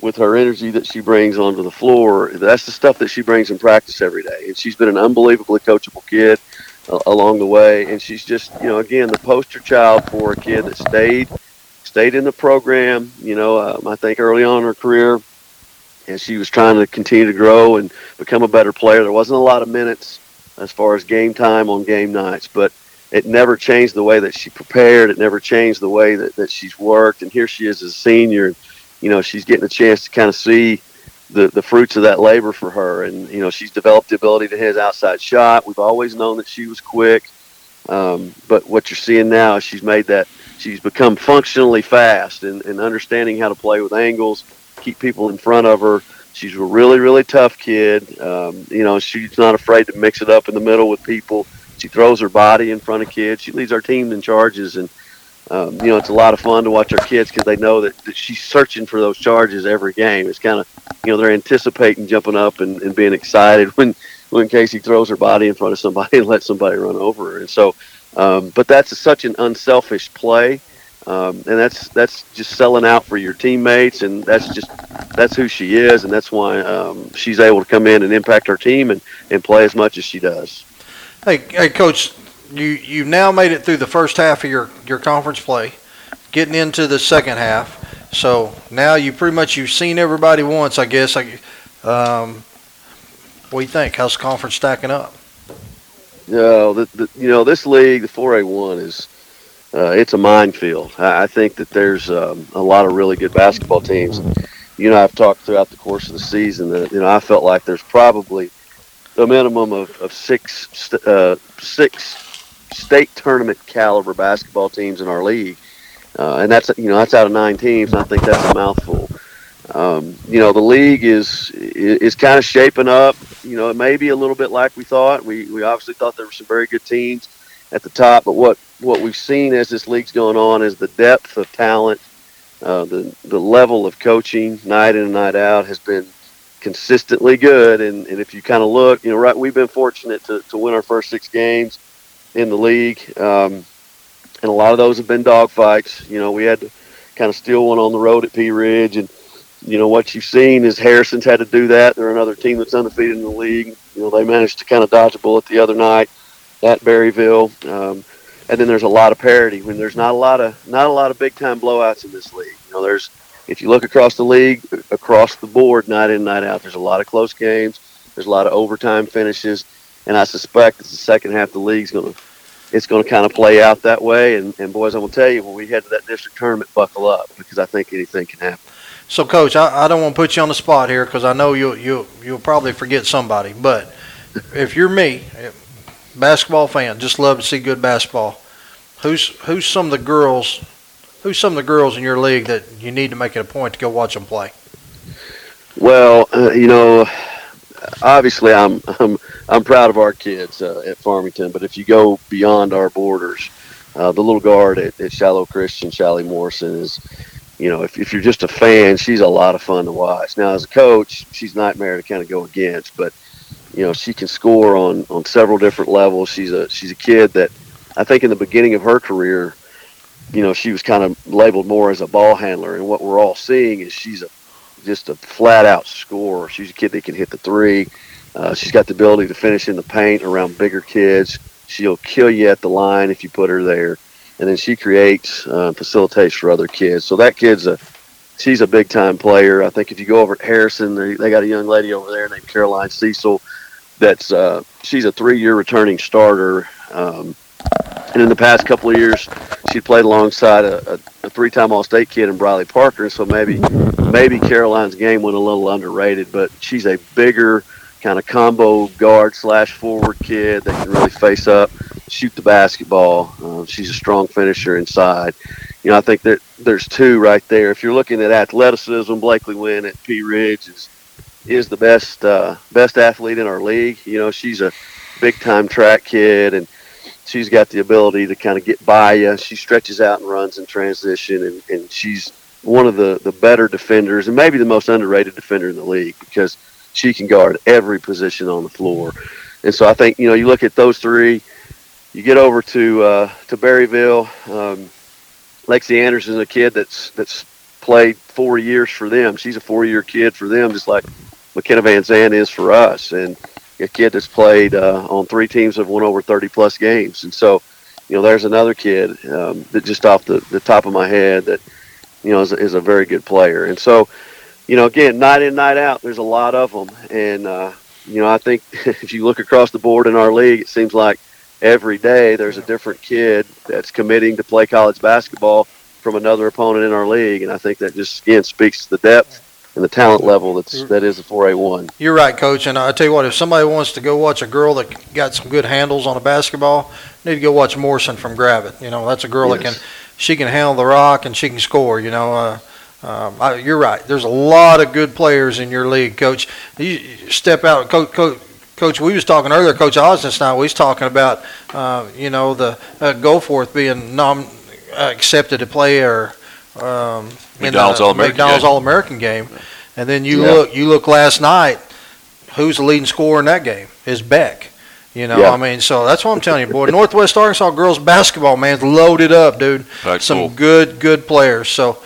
with her energy that she brings onto the floor. That's the stuff that she brings in practice every day. And she's been an unbelievably coachable kid uh, along the way. And she's just, you know, again, the poster child for a kid that stayed, stayed in the program. You know, um, I think early on in her career, and she was trying to continue to grow and become a better player. There wasn't a lot of minutes as far as game time on game nights, but it never changed the way that she prepared. It never changed the way that, that she's worked. And here she is as a senior. You know, she's getting a chance to kind of see the, the fruits of that labor for her. And, you know, she's developed the ability to hit his outside shot. We've always known that she was quick. Um, but what you're seeing now is she's made that, she's become functionally fast and, and understanding how to play with angles, keep people in front of her. She's a really, really tough kid. Um, you know, she's not afraid to mix it up in the middle with people. She throws her body in front of kids. She leads our team in charges, and um, you know it's a lot of fun to watch our kids because they know that, that she's searching for those charges every game. It's kind of you know they're anticipating jumping up and, and being excited when when Casey throws her body in front of somebody and lets somebody run over her. And so, um, but that's such an unselfish play, um, and that's that's just selling out for your teammates, and that's just that's who she is, and that's why um, she's able to come in and impact our team and, and play as much as she does. Hey, hey, coach, you you've now made it through the first half of your your conference play, getting into the second half. So now you pretty much you've seen everybody once, I guess. I, um, what do you think? How's the conference stacking up? No, the, the you know this league, the 4A1 is uh, it's a minefield. I, I think that there's um, a lot of really good basketball teams. You know, I've talked throughout the course of the season that you know I felt like there's probably a minimum of, of six uh, six state tournament caliber basketball teams in our league, uh, and that's you know that's out of nine teams. I think that's a mouthful. Um, you know, the league is is kind of shaping up. You know, it may be a little bit like we thought. We we obviously thought there were some very good teams at the top, but what what we've seen as this league's going on is the depth of talent, uh, the the level of coaching night in and night out has been consistently good. And, and if you kind of look, you know, right, we've been fortunate to, to win our first six games in the league. Um, and a lot of those have been dogfights. You know, we had to kind of steal one on the road at Pea Ridge. And, you know, what you've seen is Harrison's had to do that. They're another team that's undefeated in the league. You know, they managed to kind of dodge a bullet the other night at Berryville. Um, and then there's a lot of parity when there's not a lot of not a lot of big time blowouts in this league. You know, there's if you look across the league, across the board, night in, night out, there's a lot of close games. There's a lot of overtime finishes, and I suspect that the second half of the league's going to it's going to kind of play out that way. And, and boys, I'm going to tell you, when we head to that district tournament, buckle up because I think anything can happen. So, coach, I, I don't want to put you on the spot here because I know you'll you'll you'll probably forget somebody. But if you're me, basketball fan, just love to see good basketball. Who's who's some of the girls? Who's some of the girls in your league that you need to make it a point to go watch them play? Well, uh, you know, obviously, I'm I'm I'm proud of our kids uh, at Farmington. But if you go beyond our borders, uh, the little guard at, at Shiloh Christian, Shelly Morrison, is, you know, if, if you're just a fan, she's a lot of fun to watch. Now, as a coach, she's nightmare to kind of go against, but you know, she can score on on several different levels. She's a she's a kid that I think in the beginning of her career, you know, she was kind of labeled more as a ball handler, and what we're all seeing is she's a just a flat out scorer. She's a kid that can hit the three. Uh, she's got the ability to finish in the paint around bigger kids. She'll kill you at the line if you put her there, and then she creates, uh, facilitates for other kids. So that kid's a she's a big time player. I think if you go over at Harrison, they, they got a young lady over there named Caroline Cecil. That's uh, she's a three year returning starter. Um, and in the past couple of years, she played alongside a, a, a three-time All-State kid in Briley Parker. So maybe, maybe Caroline's game went a little underrated, but she's a bigger kind of combo guard slash forward kid that can really face up, shoot the basketball. Uh, she's a strong finisher inside. You know, I think that there's two right there. If you're looking at athleticism, Blakely Wynn at Pea Ridge is is the best uh, best athlete in our league. You know, she's a big time track kid and she's got the ability to kind of get by you. She stretches out and runs in transition, and, and she's one of the, the better defenders and maybe the most underrated defender in the league because she can guard every position on the floor. And so I think, you know, you look at those three, you get over to uh, to Berryville. Um, Lexi Anderson is a kid that's that's played four years for them. She's a four year kid for them, just like McKenna Van Zandt is for us. And a kid that's played uh, on three teams have won over 30 plus games. And so, you know, there's another kid um, that just off the, the top of my head that, you know, is, is a very good player. And so, you know, again, night in, night out, there's a lot of them. And, uh, you know, I think if you look across the board in our league, it seems like every day there's a different kid that's committing to play college basketball from another opponent in our league. And I think that just, again, speaks to the depth and the talent level that's that is a 4A1. You're right, coach. And I tell you what, if somebody wants to go watch a girl that got some good handles on a basketball, need to go watch Morrison from Gravette. You know, that's a girl Yes. that can she can handle the rock and she can score. You know, uh, um, I, you're right. There's a lot of good players in your league, coach. You, step out, coach. coach Coach, we was talking earlier, Coach Osnes now, we was talking about, uh, you know, the uh, Goforth being nom- uh, accepted to play or um, in McDonald's the All-American McDonald's game. All-American game. And then you Yeah. look, you look last night. Who's the leading scorer in that game? Is Beck. You know, Yeah. I mean, so that's what I'm telling you, boy. Northwest Arkansas girls basketball, man, is loaded up, dude. That's Some cool. good, good players. So,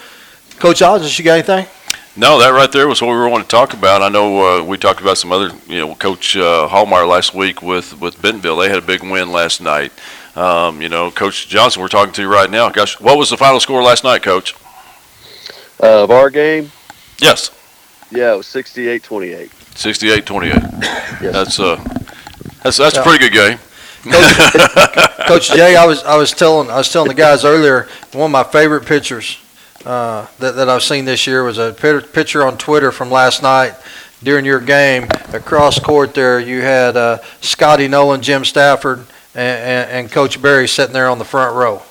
Coach Osnes, you got anything? No, that right there was what we were wanting to talk about. I know uh, we talked about some other, you know, Coach uh, Hallmeyer last week with with Bentonville. They had a big win last night. Um, you know, Coach Johnson, we're talking to you right now. Gosh, what was the final score last night, Coach? Uh, of our game, Yes, yeah, it was 68-28. 68-28. Yes. That's uh, that's that's Yeah. a pretty good game. Coach Jay, I was I was telling I was telling the guys earlier one of my favorite pictures uh, that that I've seen this year was a pi- picture on Twitter from last night during your game across court. There you had uh, Scotty Nolan, Jim Stafford, and, and, and Coach Barry sitting there on the front row.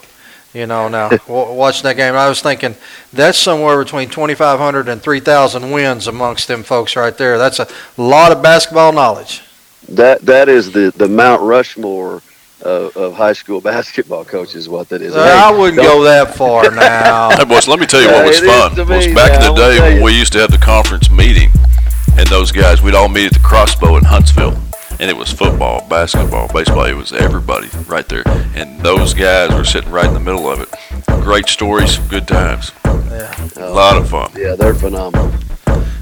You know, now watching that game, I was thinking that's somewhere between 2,500 and 3,000 wins amongst them folks right there. That's a lot of basketball knowledge. That that is the the Mount Rushmore of, of high school basketball coaches. What that is. Uh, I wouldn't don't- go that far now. Hey, boys, let me tell you what was it is fun. to Was me, back in the day when we used to have the conference meeting, and those guys, we'd all meet at the Crossbow in Huntsville, and it was football, basketball, baseball. It was everybody right there, and those guys were sitting right in the middle of it. Great stories, good times, Yeah. a lot of fun. Yeah, they're phenomenal.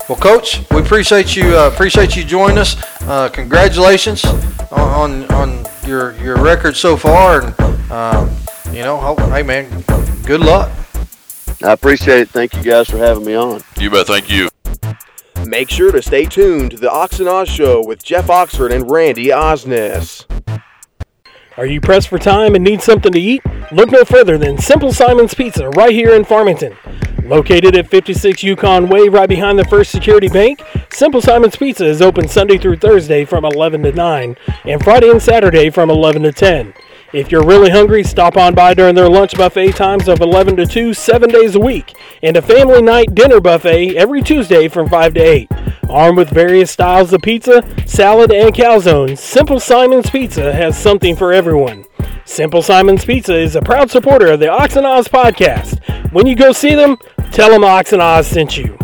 Well, Coach, we appreciate you. Uh, appreciate you joining us. Uh, congratulations on, on on your your record so far, and um, you know, hope, hey man, good luck. I appreciate it. Thank you guys for having me on. You bet. Thank you. Make sure to stay tuned to the Ox and Oz Show with Jeff Oxford and Randy Osnes. Are you pressed for time and need something to eat? Look no further than Simple Simon's Pizza right here in Farmington. Located at 56 Yukon Way, right behind the First Security Bank, Simple Simon's Pizza is open Sunday through Thursday from 11 to 9 and Friday and Saturday from 11 to 10. If you're really hungry, stop on by during their lunch buffet times of 11 to 2, seven days a week, and a family night dinner buffet every Tuesday from 5 to 8. Armed with various styles of pizza, salad, and calzones, Simple Simon's Pizza has something for everyone. Simple Simon's Pizza is a proud supporter of the Ox and Oz podcast. When you go see them, tell them Ox and Oz sent you.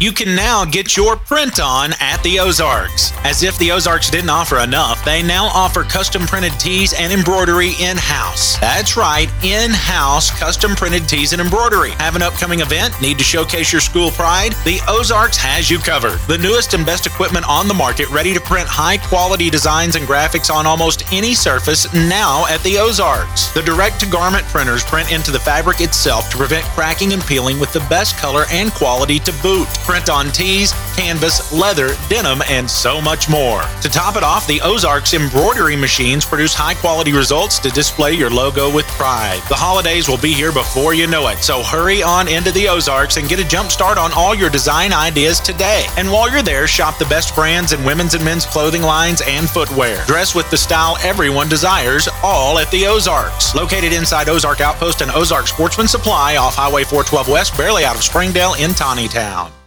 You can now get your print on at the Ozarks. As if the Ozarks didn't offer enough, they now offer custom printed tees and embroidery in house. That's right, in house custom printed tees and embroidery. Have an upcoming event? Need to showcase your school pride? The Ozarks has you covered. The newest and best equipment on the market, ready to print high quality designs and graphics on almost any surface now at the Ozarks. The direct to garment printers print into the fabric itself to prevent cracking and peeling with the best color and quality to boot print on tees, canvas, leather, denim, and so much more. To top it off, the Ozarks embroidery machines produce high quality results to display your logo with pride. The holidays will be here before you know it, so hurry on into the Ozarks and get a jump start on all your design ideas today. And while you're there, shop the best brands in women's and men's clothing lines and footwear. Dress with the style everyone desires, all at the Ozarks. Located inside Ozark Outpost and Ozark Sportsman Supply off Highway 412 West, barely out of Springdale in Town.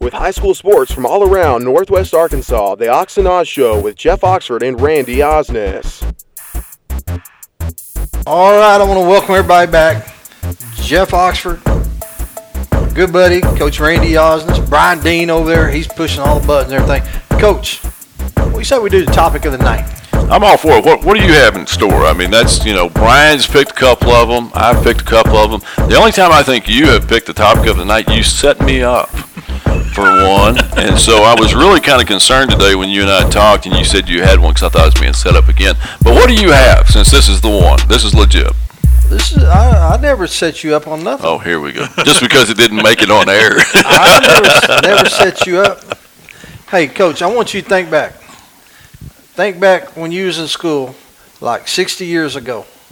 With high school sports from all around Northwest Arkansas, the Ox and Oz Show with Jeff Oxford and Randy Osnes. All right, I want to welcome everybody back. Jeff Oxford, good buddy, Coach Randy Osnes, Brian Dean over there. He's pushing all the buttons and everything. Coach, what you say we do the topic of the night? I'm all for it. What, what do you have in store? I mean, that's, you know, Brian's picked a couple of them. I've picked a couple of them. The only time I think you have picked the topic of the night, you set me up for one. And so I was really kind of concerned today when you and I talked and you said you had one because I thought it was being set up again. But what do you have since this is the one? This is legit. This is I, I never set you up on nothing. Oh, here we go. Just because it didn't make it on air. I never, never set you up. Hey, Coach, I want you to think back. Think back when you was in school, like 60 years ago.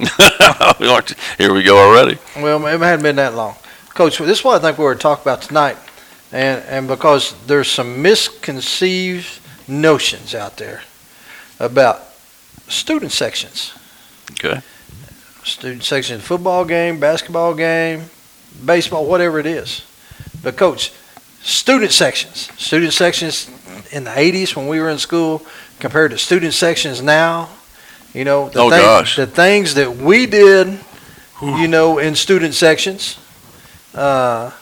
here we go already. Well, it hadn't been that long. Coach, this is what I think we're going to talk about tonight. And, and because there's some misconceived notions out there about student sections. Okay. Student section football game, basketball game, baseball, whatever it is. But coach, student sections, student sections in the 80s when we were in school compared to student sections now, you know, the, oh, thing, gosh. the things that we did, you know, in student sections, uh,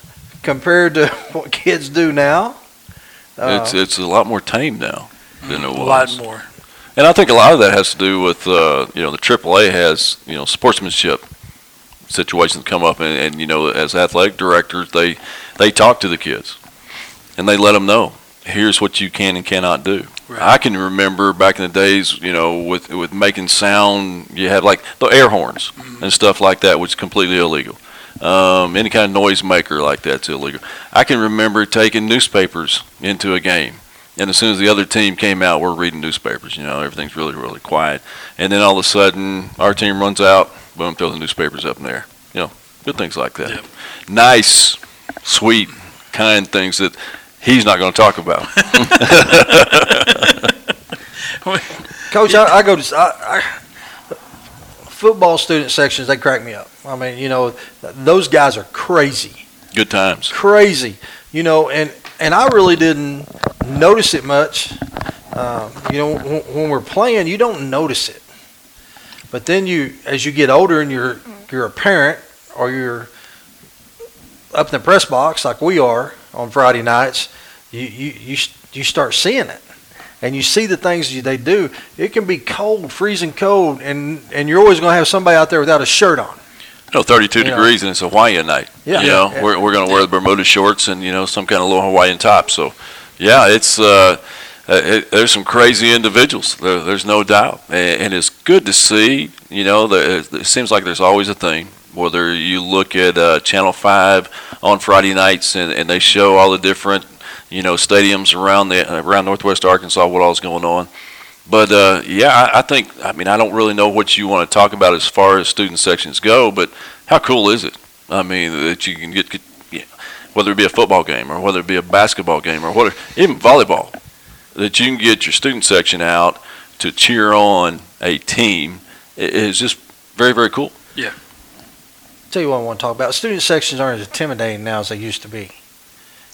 compared to what kids do now. Uh, it's it's a lot more tame now than it was. A lot more. And I think a lot of that has to do with uh, you know the AAA has you know sportsmanship situations come up, and, and you know as athletic directors they they talk to the kids, and they let them know here's what you can and cannot do. Right. I can remember back in the days, you know, with with making sound, you had like the air horns Mm-hmm. and stuff like that, which is completely illegal. Um, any kind of noise maker like that's illegal. I can remember taking newspapers into a game, and as soon as the other team came out, we're reading newspapers. You know, everything's really really quiet, and then all of a sudden, our team runs out, boom, throw the newspapers up in there. You know, good things like that. Yep. Nice, sweet, kind things that he's not going to talk about. Coach, I, I go to I, I, football student sections. They crack me up. I mean, you know, those guys are crazy, Good times. crazy. You know, and and I really didn't notice it much. Um, you know, when, when we're playing, you don't notice it. But then you, as you get older and you're you're a parent or you're up in the press box like we are on Friday nights, you you you, you start seeing it and you see the things they do, it can be cold, freezing cold, and and you're always going to have somebody out there without a shirt on. You know, 32 You know. degrees and it's a Hawaiian night. Yeah. You know, Yeah. we're, we're going to wear the Bermuda shorts and, you know, some kind of little Hawaiian top. So, yeah, it's, uh, uh, it, there's some crazy individuals. There, there's no doubt. And, and it's good to see, you know, the, it seems like there's always a theme. Whether you look at uh, Channel 5 on Friday nights and, and they show all the different, you know, stadiums around the around Northwest Arkansas, what all's going on. But uh, yeah, I, I think I mean I don't really know what you want to talk about as far as student sections go, but how cool is it? I mean that you can get, get yeah, whether it be a football game or whether it be a basketball game or whether even volleyball, that you can get your student section out to cheer on a team is just very very cool. Tell you what I want to talk about. Student sections aren't as intimidating now as they used to be.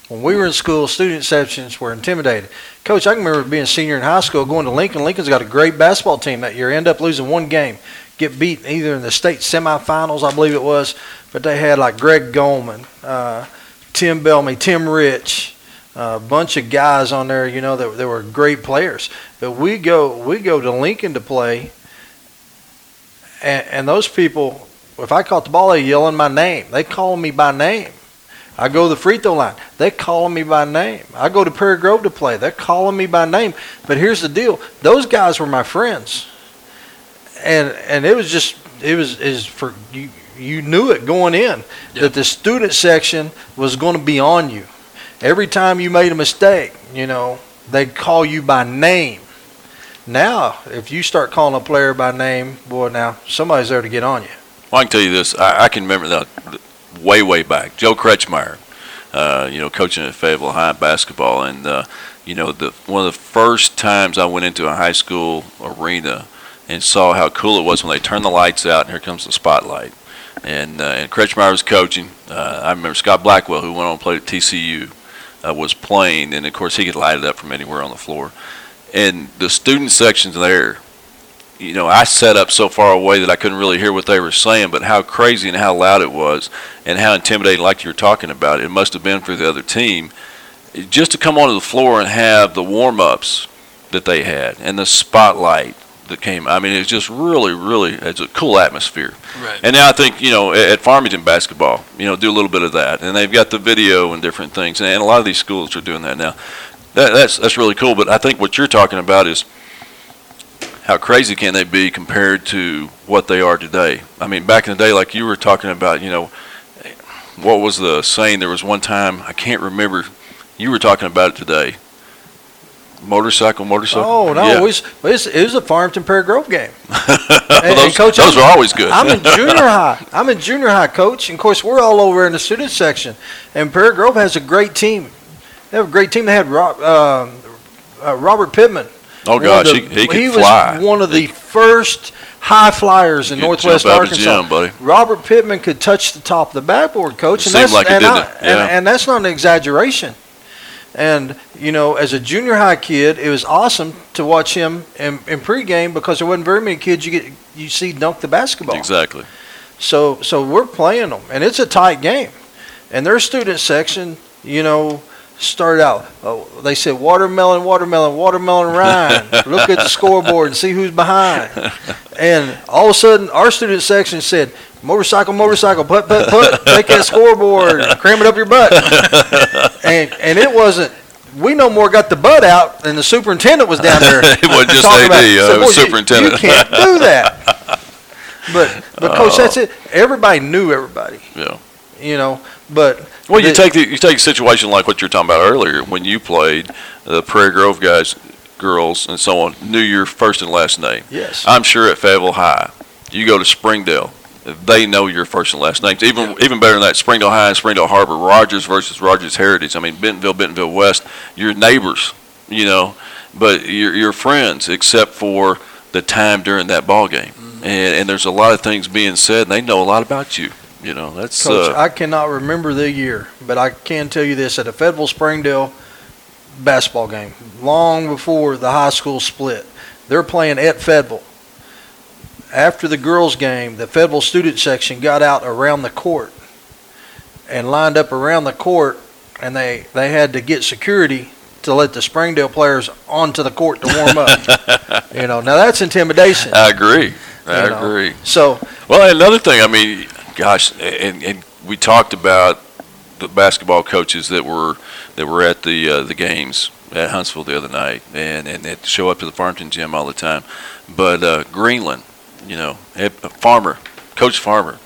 When we were in school, student sections were intimidating. Coach, I can remember being a senior in high school, going to Lincoln. Lincoln's got a great basketball team that year. End up losing one game, get beat either in the state semifinals, I believe it was. But they had like Greg Goldman, uh, Tim Bellamy, Tim Rich, a bunch of guys on there. You know that, that were great players. But we go we go to Lincoln to play, and, and those people if I caught the ball, they yelling my name. They calling me by name. I go to the free throw line. They calling me by name. I go to Prairie Grove to play. They're calling me by name. But here's the deal: those guys were my friends, and and it was just it was is for you. You knew it going in that the student section was going to be on you. Every time you made a mistake, you know they'd call you by name. Now, if you start calling a player by name, boy, now somebody's there to get on you. Well, I can tell you this. I, I can remember that way, way back. Joe Kretschmeyer, uh, you know, coaching at Fayetteville High basketball, and uh, you know, the one of the first times I went into a high school arena and saw how cool it was when they turned the lights out and here comes the spotlight. And uh, and Kretschmeyer was coaching. Uh, I remember Scott Blackwell, who went on and played at TCU, uh, was playing, and of course he could light it up from anywhere on the floor. And the student sections there you know, I sat up so far away that I couldn't really hear what they were saying, but how crazy and how loud it was and how intimidating, like you were talking about, it must have been for the other team. Just to come onto the floor and have the warm ups that they had and the spotlight that came. I mean, it's just really, really, it's a cool atmosphere. Right. And now I think, you know, at at Farmington basketball, you know, do a little bit of that. And they've got the video and different things. And a lot of these schools are doing that now. That, that's, that's really cool. But I think what you're talking about is how crazy can they be compared to what they are today? I mean, back in the day, like you were talking about, you know, what was the saying? There was one time, I can't remember, you were talking about it today. Motorcycle, motorcycle? Oh no, Yeah. it was it was, a Farmington Prairie Grove game. and those Coach, those I'm- are always good. I'm in junior high. I'm in junior high, coach, and of course we're all over in the student section. And Prairie Grove has a great team. They have a great team. They had Rob, uh, uh, Robert Pittman. Oh, One of gosh, the- he, he could he fly. was one of the first high flyers in Northwest jump out of the Arkansas. gym, buddy. Robert Pittman could touch the top of the backboard, coach, and Seemed that's like he and, I- it, and, and that's not an exaggeration. And you know, as a junior high kid, it was awesome to watch him in, in pregame because there wasn't very many kids you get you see dunk the basketball. Exactly. So so we're playing them, and it's a tight game. And their student section, you know, started out. Oh, they said watermelon, watermelon, watermelon Ryan. Look at the scoreboard and see who's behind. And all of a sudden, our student section said motorcycle, motorcycle, put, put, put. Take that scoreboard, cram it up your butt. And and it wasn't. We no more got the butt out, and the superintendent was down there. It wasn't just AD, about- uh, was "Boy, you- superintendent." You can't do that. But but coach, that's it. Everybody knew everybody. Yeah. You know, but Well, you the- take the, you take a situation like what you're talking about earlier when you played the Prairie Grove guys, girls, and so on knew your first and last name. yes. I'm sure at Fayetteville High, you go to Springdale, they know your first and last names. Even even better than that, Springdale High and Springdale Har-Ber, Rogers versus Rogers Heritage. I mean, Bentonville, Bentonville West, your neighbors, you know, but you're, you're friends except for the time during that ball game. Mm-hmm. And, and there's a lot of things being said, and they know a lot about you. You know, that's Coach, uh, I cannot remember the year, but I can tell you this: at a Fayetteville Springdale basketball game, long before the high school split, they're playing at Fayetteville. After the girls' game, the Fayetteville student section got out around the court and lined up around the court, and they they had to get security to let the Springdale players onto the court to warm up. you know, now that's intimidation. I agree. I You know. agree. So Well, another thing, I mean, gosh, and, and we talked about the basketball coaches that were that were at the uh, the games at Huntsville the other night, and and they show up to the Farmington gym all the time. But uh, Greenland, you know, Farmer, Coach Farmer.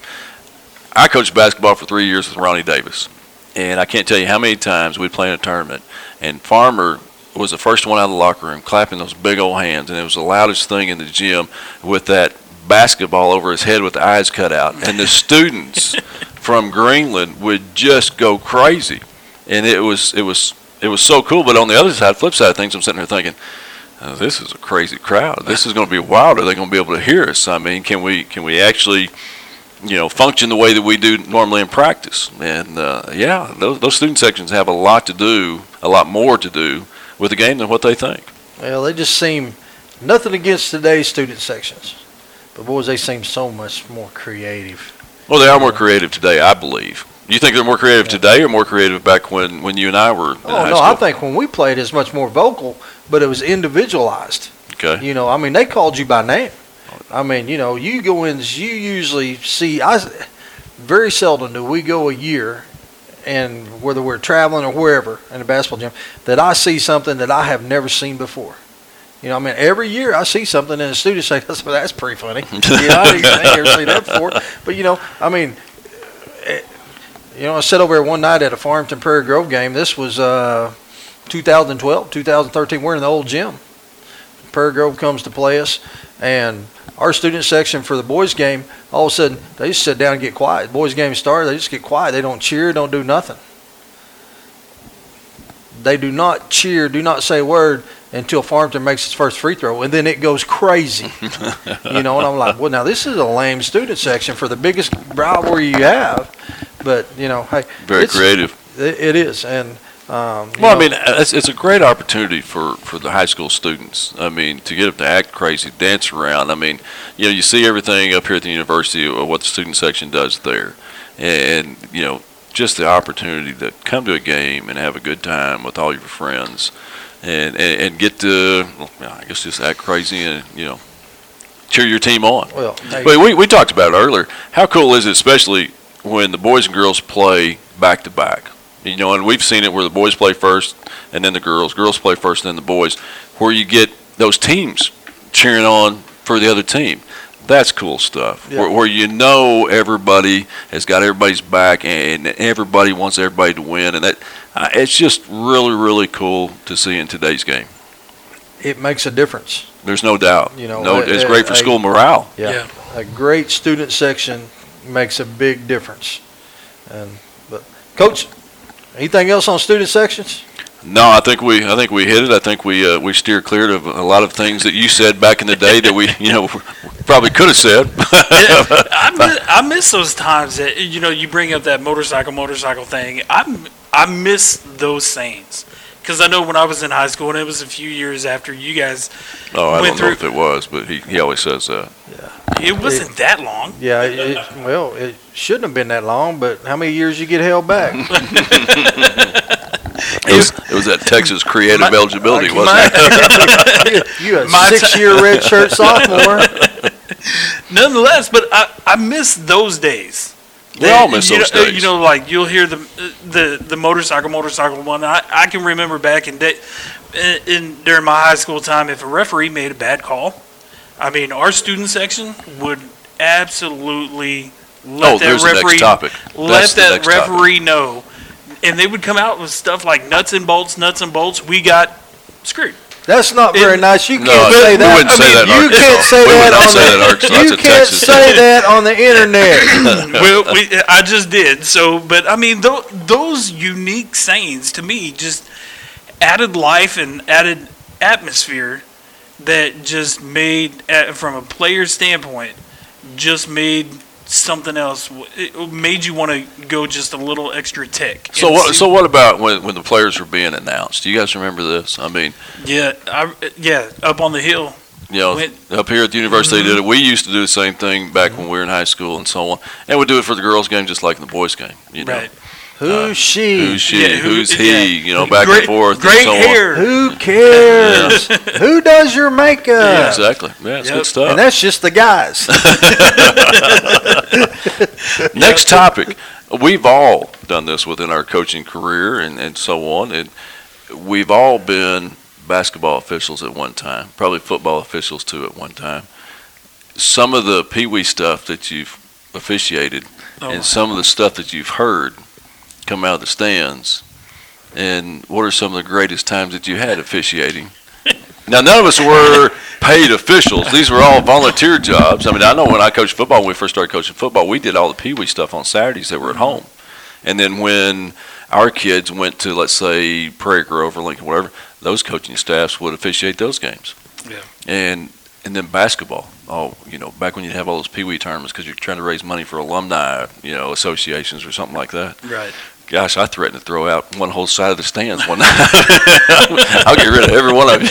I coached basketball for three years with Ronnie Davis, and I can't tell you how many times we'd play in a tournament, and Farmer was the first one out of the locker room, clapping those big old hands, and it was the loudest thing in the gym with that basketball over his head with the eyes cut out, and the students from Greenland would just go crazy, and it was it was it was so cool. But on the other side, flip side of things, I'm sitting here thinking. "Oh, this is a crazy crowd. This is going to be wild. Are they going to be able to hear us? I mean, can we can we actually you know, function the way that we do normally in practice. And uh, yeah, those, those student sections have a lot to do, a lot more to do with the game than what they think. Well, they just seem nothing against today's student sections, but boys, they seem so much more creative. Well, they are more creative today, I believe. You think they're more creative today or more creative back when, when you and I were in Oh no? I think when we played, it's much more vocal, but it was individualized. okay. You know, I mean, they called you by name. I mean, you know, you go in, you usually see. I very seldom do we go a year, and whether we're traveling or wherever in a basketball gym, that I see something that I have never seen before. You know, I mean, every year I see something, and the students say, "That's that's pretty funny." you know, I didn't never seen that before. But you know, I mean, eh, you know, I sat over here one night at a Farmington Prairie Grove game. This was uh, 2012, 2013. We're in the old gym. Prairie Grove comes to play us, and our student section for the boys game, all of a sudden they just sit down and get quiet. Boys game started, they just get quiet. They don't cheer, don't do nothing. They do not cheer, do not say a word until Farmington makes its first free throw, and then it goes crazy. you know, and I'm like, well, now this is a lame student section for the biggest rivalry you have, but you know, hey, Very creative. it, it is, and um, Well, I mean, it's, it's a great opportunity for, for the high school students. I mean, to get them to act crazy, dance around. I mean, you know, you see everything up here at the university of what the student section does there. And, you know, just the opportunity to come to a game and have a good time with all your friends and, and, and get to, well, I guess, just act crazy and, you know, cheer your team on. well, But we, we talked about it earlier. How cool is it, especially when the boys and girls play back to back? You know, and we've seen it where the boys play first and then the girls, girls play first and then the boys, where you get those teams cheering on for the other team. That's cool stuff. Yeah. Where, where you know everybody has got everybody's back and everybody wants everybody to win, and that uh, it's just really, really cool to see in today's game. it makes a difference. There's no doubt. You know, no, uh, it's great for uh, school morale. Yeah. A great student section makes a big difference. And but coach, anything else on student sections? No, I think we I think we hit it. I think we uh, we steer clear of a lot of things that you said back in the day that we you know probably could have said. I miss, I miss those times that you know you bring up that motorcycle motorcycle thing. I I miss those sayings because I know when I was in high school and it was a few years after you guys. oh, I Went don't know if it was, but he, he always says that. Yeah, It wasn't that long. Yeah, it, it- well, it shouldn't have been that long, but how many years you get held back? It was it was that Texas creative My- eligibility, wasn't my- it? you a My six-year red shirt sophomore. Nonetheless, but I, I miss those days. We all miss you those know, days. You know, like you'll hear the the the motorcycle motorcycle one. I, I can remember back in day, in, in during my high school time, if a referee made a bad call, I mean, our student section would absolutely let Oh, that there's the referee next topic. let That's that next topic. referee know, and they would come out with stuff like nuts and bolts, nuts and bolts. We got screwed. That's not very It- nice. You can't say we that. wouldn't I say mean, that in you Arkansas. can't say We that on say the. that Arkansas. You can't Texas say that on the internet. well, we, I just did. So, but I mean, th- those unique sayings to me just added life and added atmosphere that just made, uh, from a player standpoint, just made something else. It made you want to go just a little extra tick. So And what? see- So what about when when the players were being announced? Do you guys remember this? I mean, yeah, I, yeah, up on the hill. you know, When- up here at the university, they did it. Mm-hmm. We used to do the same thing back when we were in high school and so on, and we would do it for the girls' game just like in the boys' game. You know, Right. Who's uh, she? who's she? Yeah, who- who's he? yeah. You know, back great, and forth. Great and so hair. Who cares? Who does your makeup? Yeah, exactly. Yeah, it's Yep. good stuff. And that's just the guys. Next topic. We've all done this within our coaching career and, and so on. And we've all been basketball officials at one time, probably football officials too at one time. Some of the pee wee stuff that you've officiated Oh. and some of the stuff that you've heard come out of the stands And what are some of the greatest times that you had officiating? Now, none of us were paid officials. These were all volunteer jobs. I mean, I know when I coached football, when we first started coaching football, we did all the Pee Wee stuff on Saturdays that were at home. And then when our kids went to, let's say, Prairie Grove or Lincoln, whatever, those coaching staffs would officiate those games. Yeah. And and then basketball. Oh, you know, back when you'd have all those Pee Wee tournaments because you're trying to raise money for alumni, you know, associations or something like that. Right. Gosh, I threatened to throw out one whole side of the stands one night. I'll get rid of every one of you.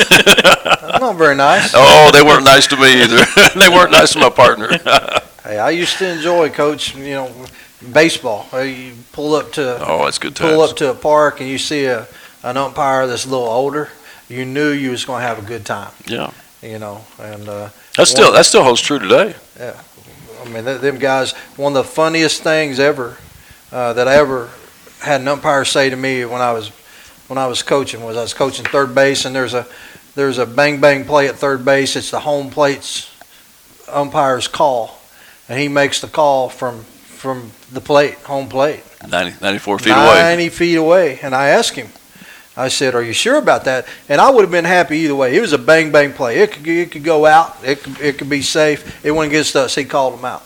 Not very nice. Oh, they weren't nice to me either. they weren't nice to my partner. Hey, I used to enjoy, Coach. You know, baseball. You pull up to Oh, that's good pull times. up to a park and you see a an umpire that's a little older. You knew you was going to have a good time. Yeah. You know, and uh, That still that still holds true today. Yeah, I mean, them guys. One of the funniest things ever uh, that I ever had an umpire say to me when I was when I was coaching was I was coaching third base and there's a there's a bang bang play at third base. It's the home plate's umpire's call, and he makes the call from from the plate, home plate. 90, 94 feet away. 90 feet away. And I asked him, I said, Are you sure about that? And I would have been happy either way. It was a bang bang play. It could, it could go out, it could, it could be safe. It went against us. He called them out.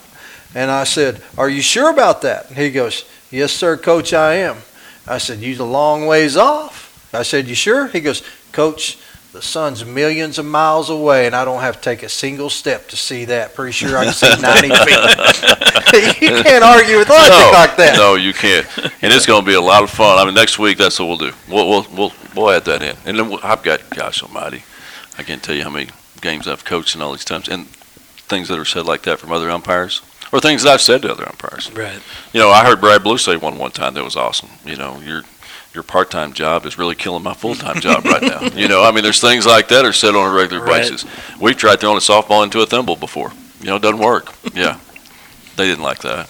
And I said, Are you sure about that? And he goes, Yes, sir, coach, I am. I said, You're a long ways off. I said, You sure? He goes, Coach, the sun's millions of miles away, and I don't have to take a single step to see that. Pretty sure I can see 90 feet. you can't argue with logic no, like that. No, you can't. And it's going to be a lot of fun. I mean, next week, that's what we'll do. We'll we'll we'll, we'll add that in. And then we'll, I've got, gosh almighty, I can't tell you how many games I've coached in all these times, and things that are said like that from other umpires, or things that I've said to other umpires. Right. You know, I heard Brad Blue say one one time that was awesome. You know, your your part-time job is really killing my full-time job right now. You know, I mean, there's things like that are said on a regular Right. basis. We've tried throwing a softball into a thimble before. You know, it doesn't work. Yeah, they didn't like that.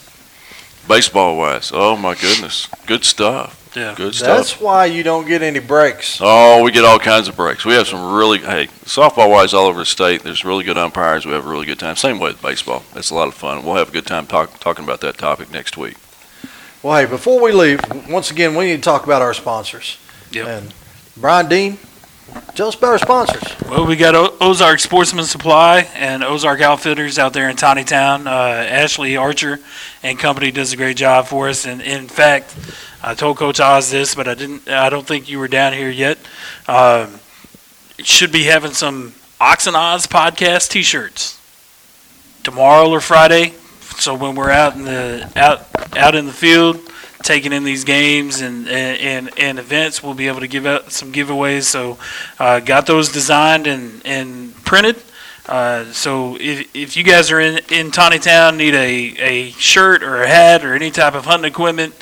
Baseball-wise, oh my goodness, good stuff. Yeah. Good stuff. That's why you don't get any breaks. Oh, we get all kinds of breaks. We have some really, hey, softball wise all over the state, there's really good umpires. We have a really good time. Same way with baseball. It's a lot of fun. We'll have a good time talk, talking about that topic next week. Well, hey, before we leave, once again, we need to talk about our sponsors. Yep. And Brian Dean, tell us about our sponsors. Well, we got o- Ozark Sportsman Supply and Ozark Outfitters out there in Tontitown. Uh, Ashley Archer and company does a great job for us. And in fact, I told Coach Oz this, but I didn't. I don't think you were down here yet. Um, should be having some Ox and Oz podcast T-shirts tomorrow or Friday. So when we're out in the out out in the field, taking in these games and and, and events, we'll be able to give out some giveaways. So uh, got those designed and, and printed. Uh, so if, if you guys are in, in Tontitown, need a, a shirt or a hat or any type of hunting equipment,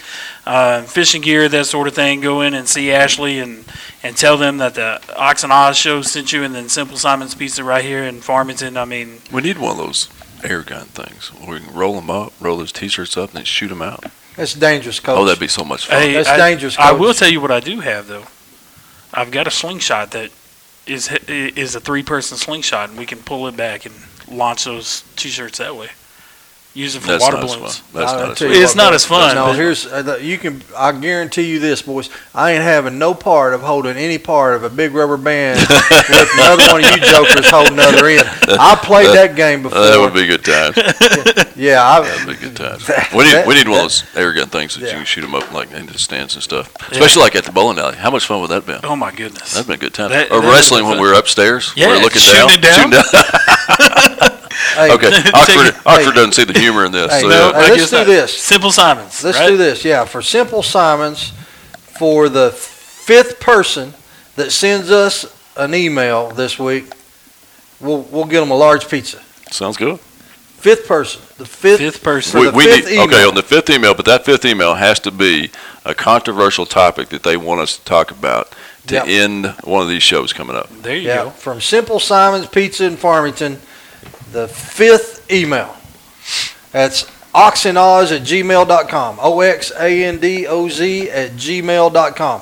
uh, fishing gear, that sort of thing, go in and see Ashley and, and tell them that the Ox and Oz show sent you and then Simple Simon's Pizza right here in Farmington. I mean, We need one of those air gun things where we can roll them up, roll those t-shirts up, and then shoot them out. That's dangerous, coach. Oh, that'd be so much fun. Hey, That's I, dangerous, I will tell you what I do have though. I've got a slingshot that is is a three person slingshot, and we can pull it back and launch those t-shirts that way. Use it for That's water not as balloons. fun. That's not as fun. It's not as fun, No, but- here's uh, the- you can. I guarantee you this, boys. I ain't having no part of holding any part of a big rubber band with another one of you jokers holding the other end. I played that game before. That would be good times. yeah, I, That'd be good times. We need, we need one of those air gun things that you Yeah. can shoot them up like into the stands and stuff. Especially like at the bowling alley. How much fun would that be? Oh my goodness! That'd been a good time. That- or that would've wrestling been when we were upstairs. we Yeah, were looking shooting down. it down. hey, okay, Take Oxford, it- Oxford doesn't see the humor in this. Hey, so, no, yeah. hey, I let's guess do not. this. Simple Simons. Let's right? do this. Yeah, for Simple Simons, for the fifth person that sends us an email this week, we'll we'll get them a large pizza. Sounds good. Fifth person, the fifth. Fifth person. For We, the we fifth need okay on the fifth email, but that fifth email has to be a controversial topic that they want us to talk about to Yep. end one of these shows coming up. There you Yeah, go. from Simple Simon's Pizza in Farmington, the fifth email. That's oxanoz at gmail.com. O X A N D O Z at gmail.com.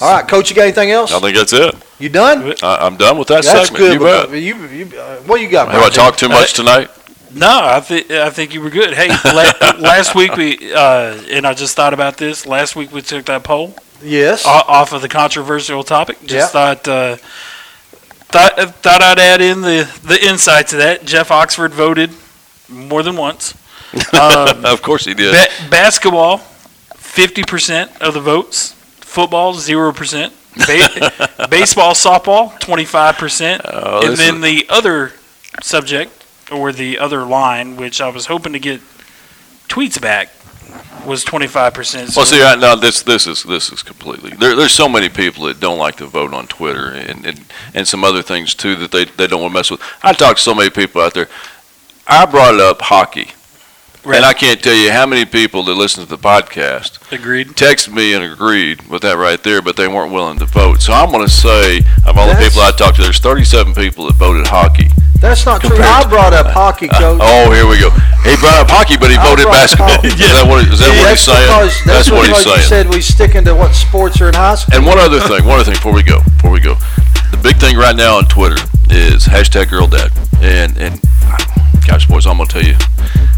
All right, Coach, you got anything else? I think that's it. You done? I, I'm done with that That's segment. good. You bet. You, you, uh, what you got? Have I Brian? talked too much tonight? No, I think I think you were good. Hey, la- last week we uh, and I just thought about this. Last week we took that poll Yes. o- off of the controversial topic. Just thought uh, thought thought I'd add in the the insight to that. Jeff Oxford voted more than once. Um, Of course he did. ba- basketball, fifty percent of the votes. Football, zero percent. Ba- baseball, softball, twenty five percent. Oh, And then the other subject or the other line, which I was hoping to get tweets back, was twenty five percent. Well, see, right now this this is this is completely. There, there's so many people that don't like to vote on Twitter and, and, and some other things too that they, they don't want to mess with. I talked to so many people out there. I brought up hockey, and I can't tell you how many people that listen to the podcast agreed. texted me and agreed with that right there, but they weren't willing to vote. So I'm going to say of all the people I talked to, there's 37 people that voted hockey. That's not true. I brought up hockey, coach. Oh, here we go. He brought up hockey, but he I voted brought up basketball. hockey. Is that what, is that what he's that's saying? because, that's, what he's because you saying. said we sticking to what sports are in high school. And one other thing, one other thing before we go, before we go, the big thing right now on Twitter is hashtag girl dad. And and gosh, boys, I'm gonna tell you,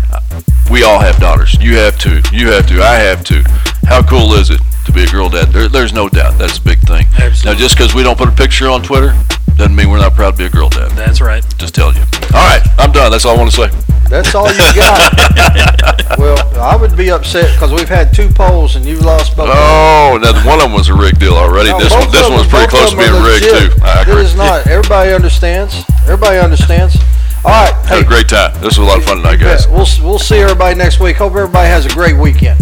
uh, we all have daughters. You have to. You have to. I have to. How cool is it to be a girl dad? There, there's no doubt that's a big thing. Absolutely. Now, just because we don't put a picture on Twitter doesn't mean we're not proud to be a girl dad. That's right. Just telling you. All right, I'm done. That's all I want to say. That's all you got. well, I would be upset because we've had two polls and you lost both. Oh, now one of them was a rigged deal already. No, this both one, this of one was pretty close to being rigged too. I It agree. is not. Everybody understands. Everybody understands. All right. Had hey, a great time. This was a lot of fun tonight, guys. We'll, we'll see everybody next week. Hope everybody has a great weekend.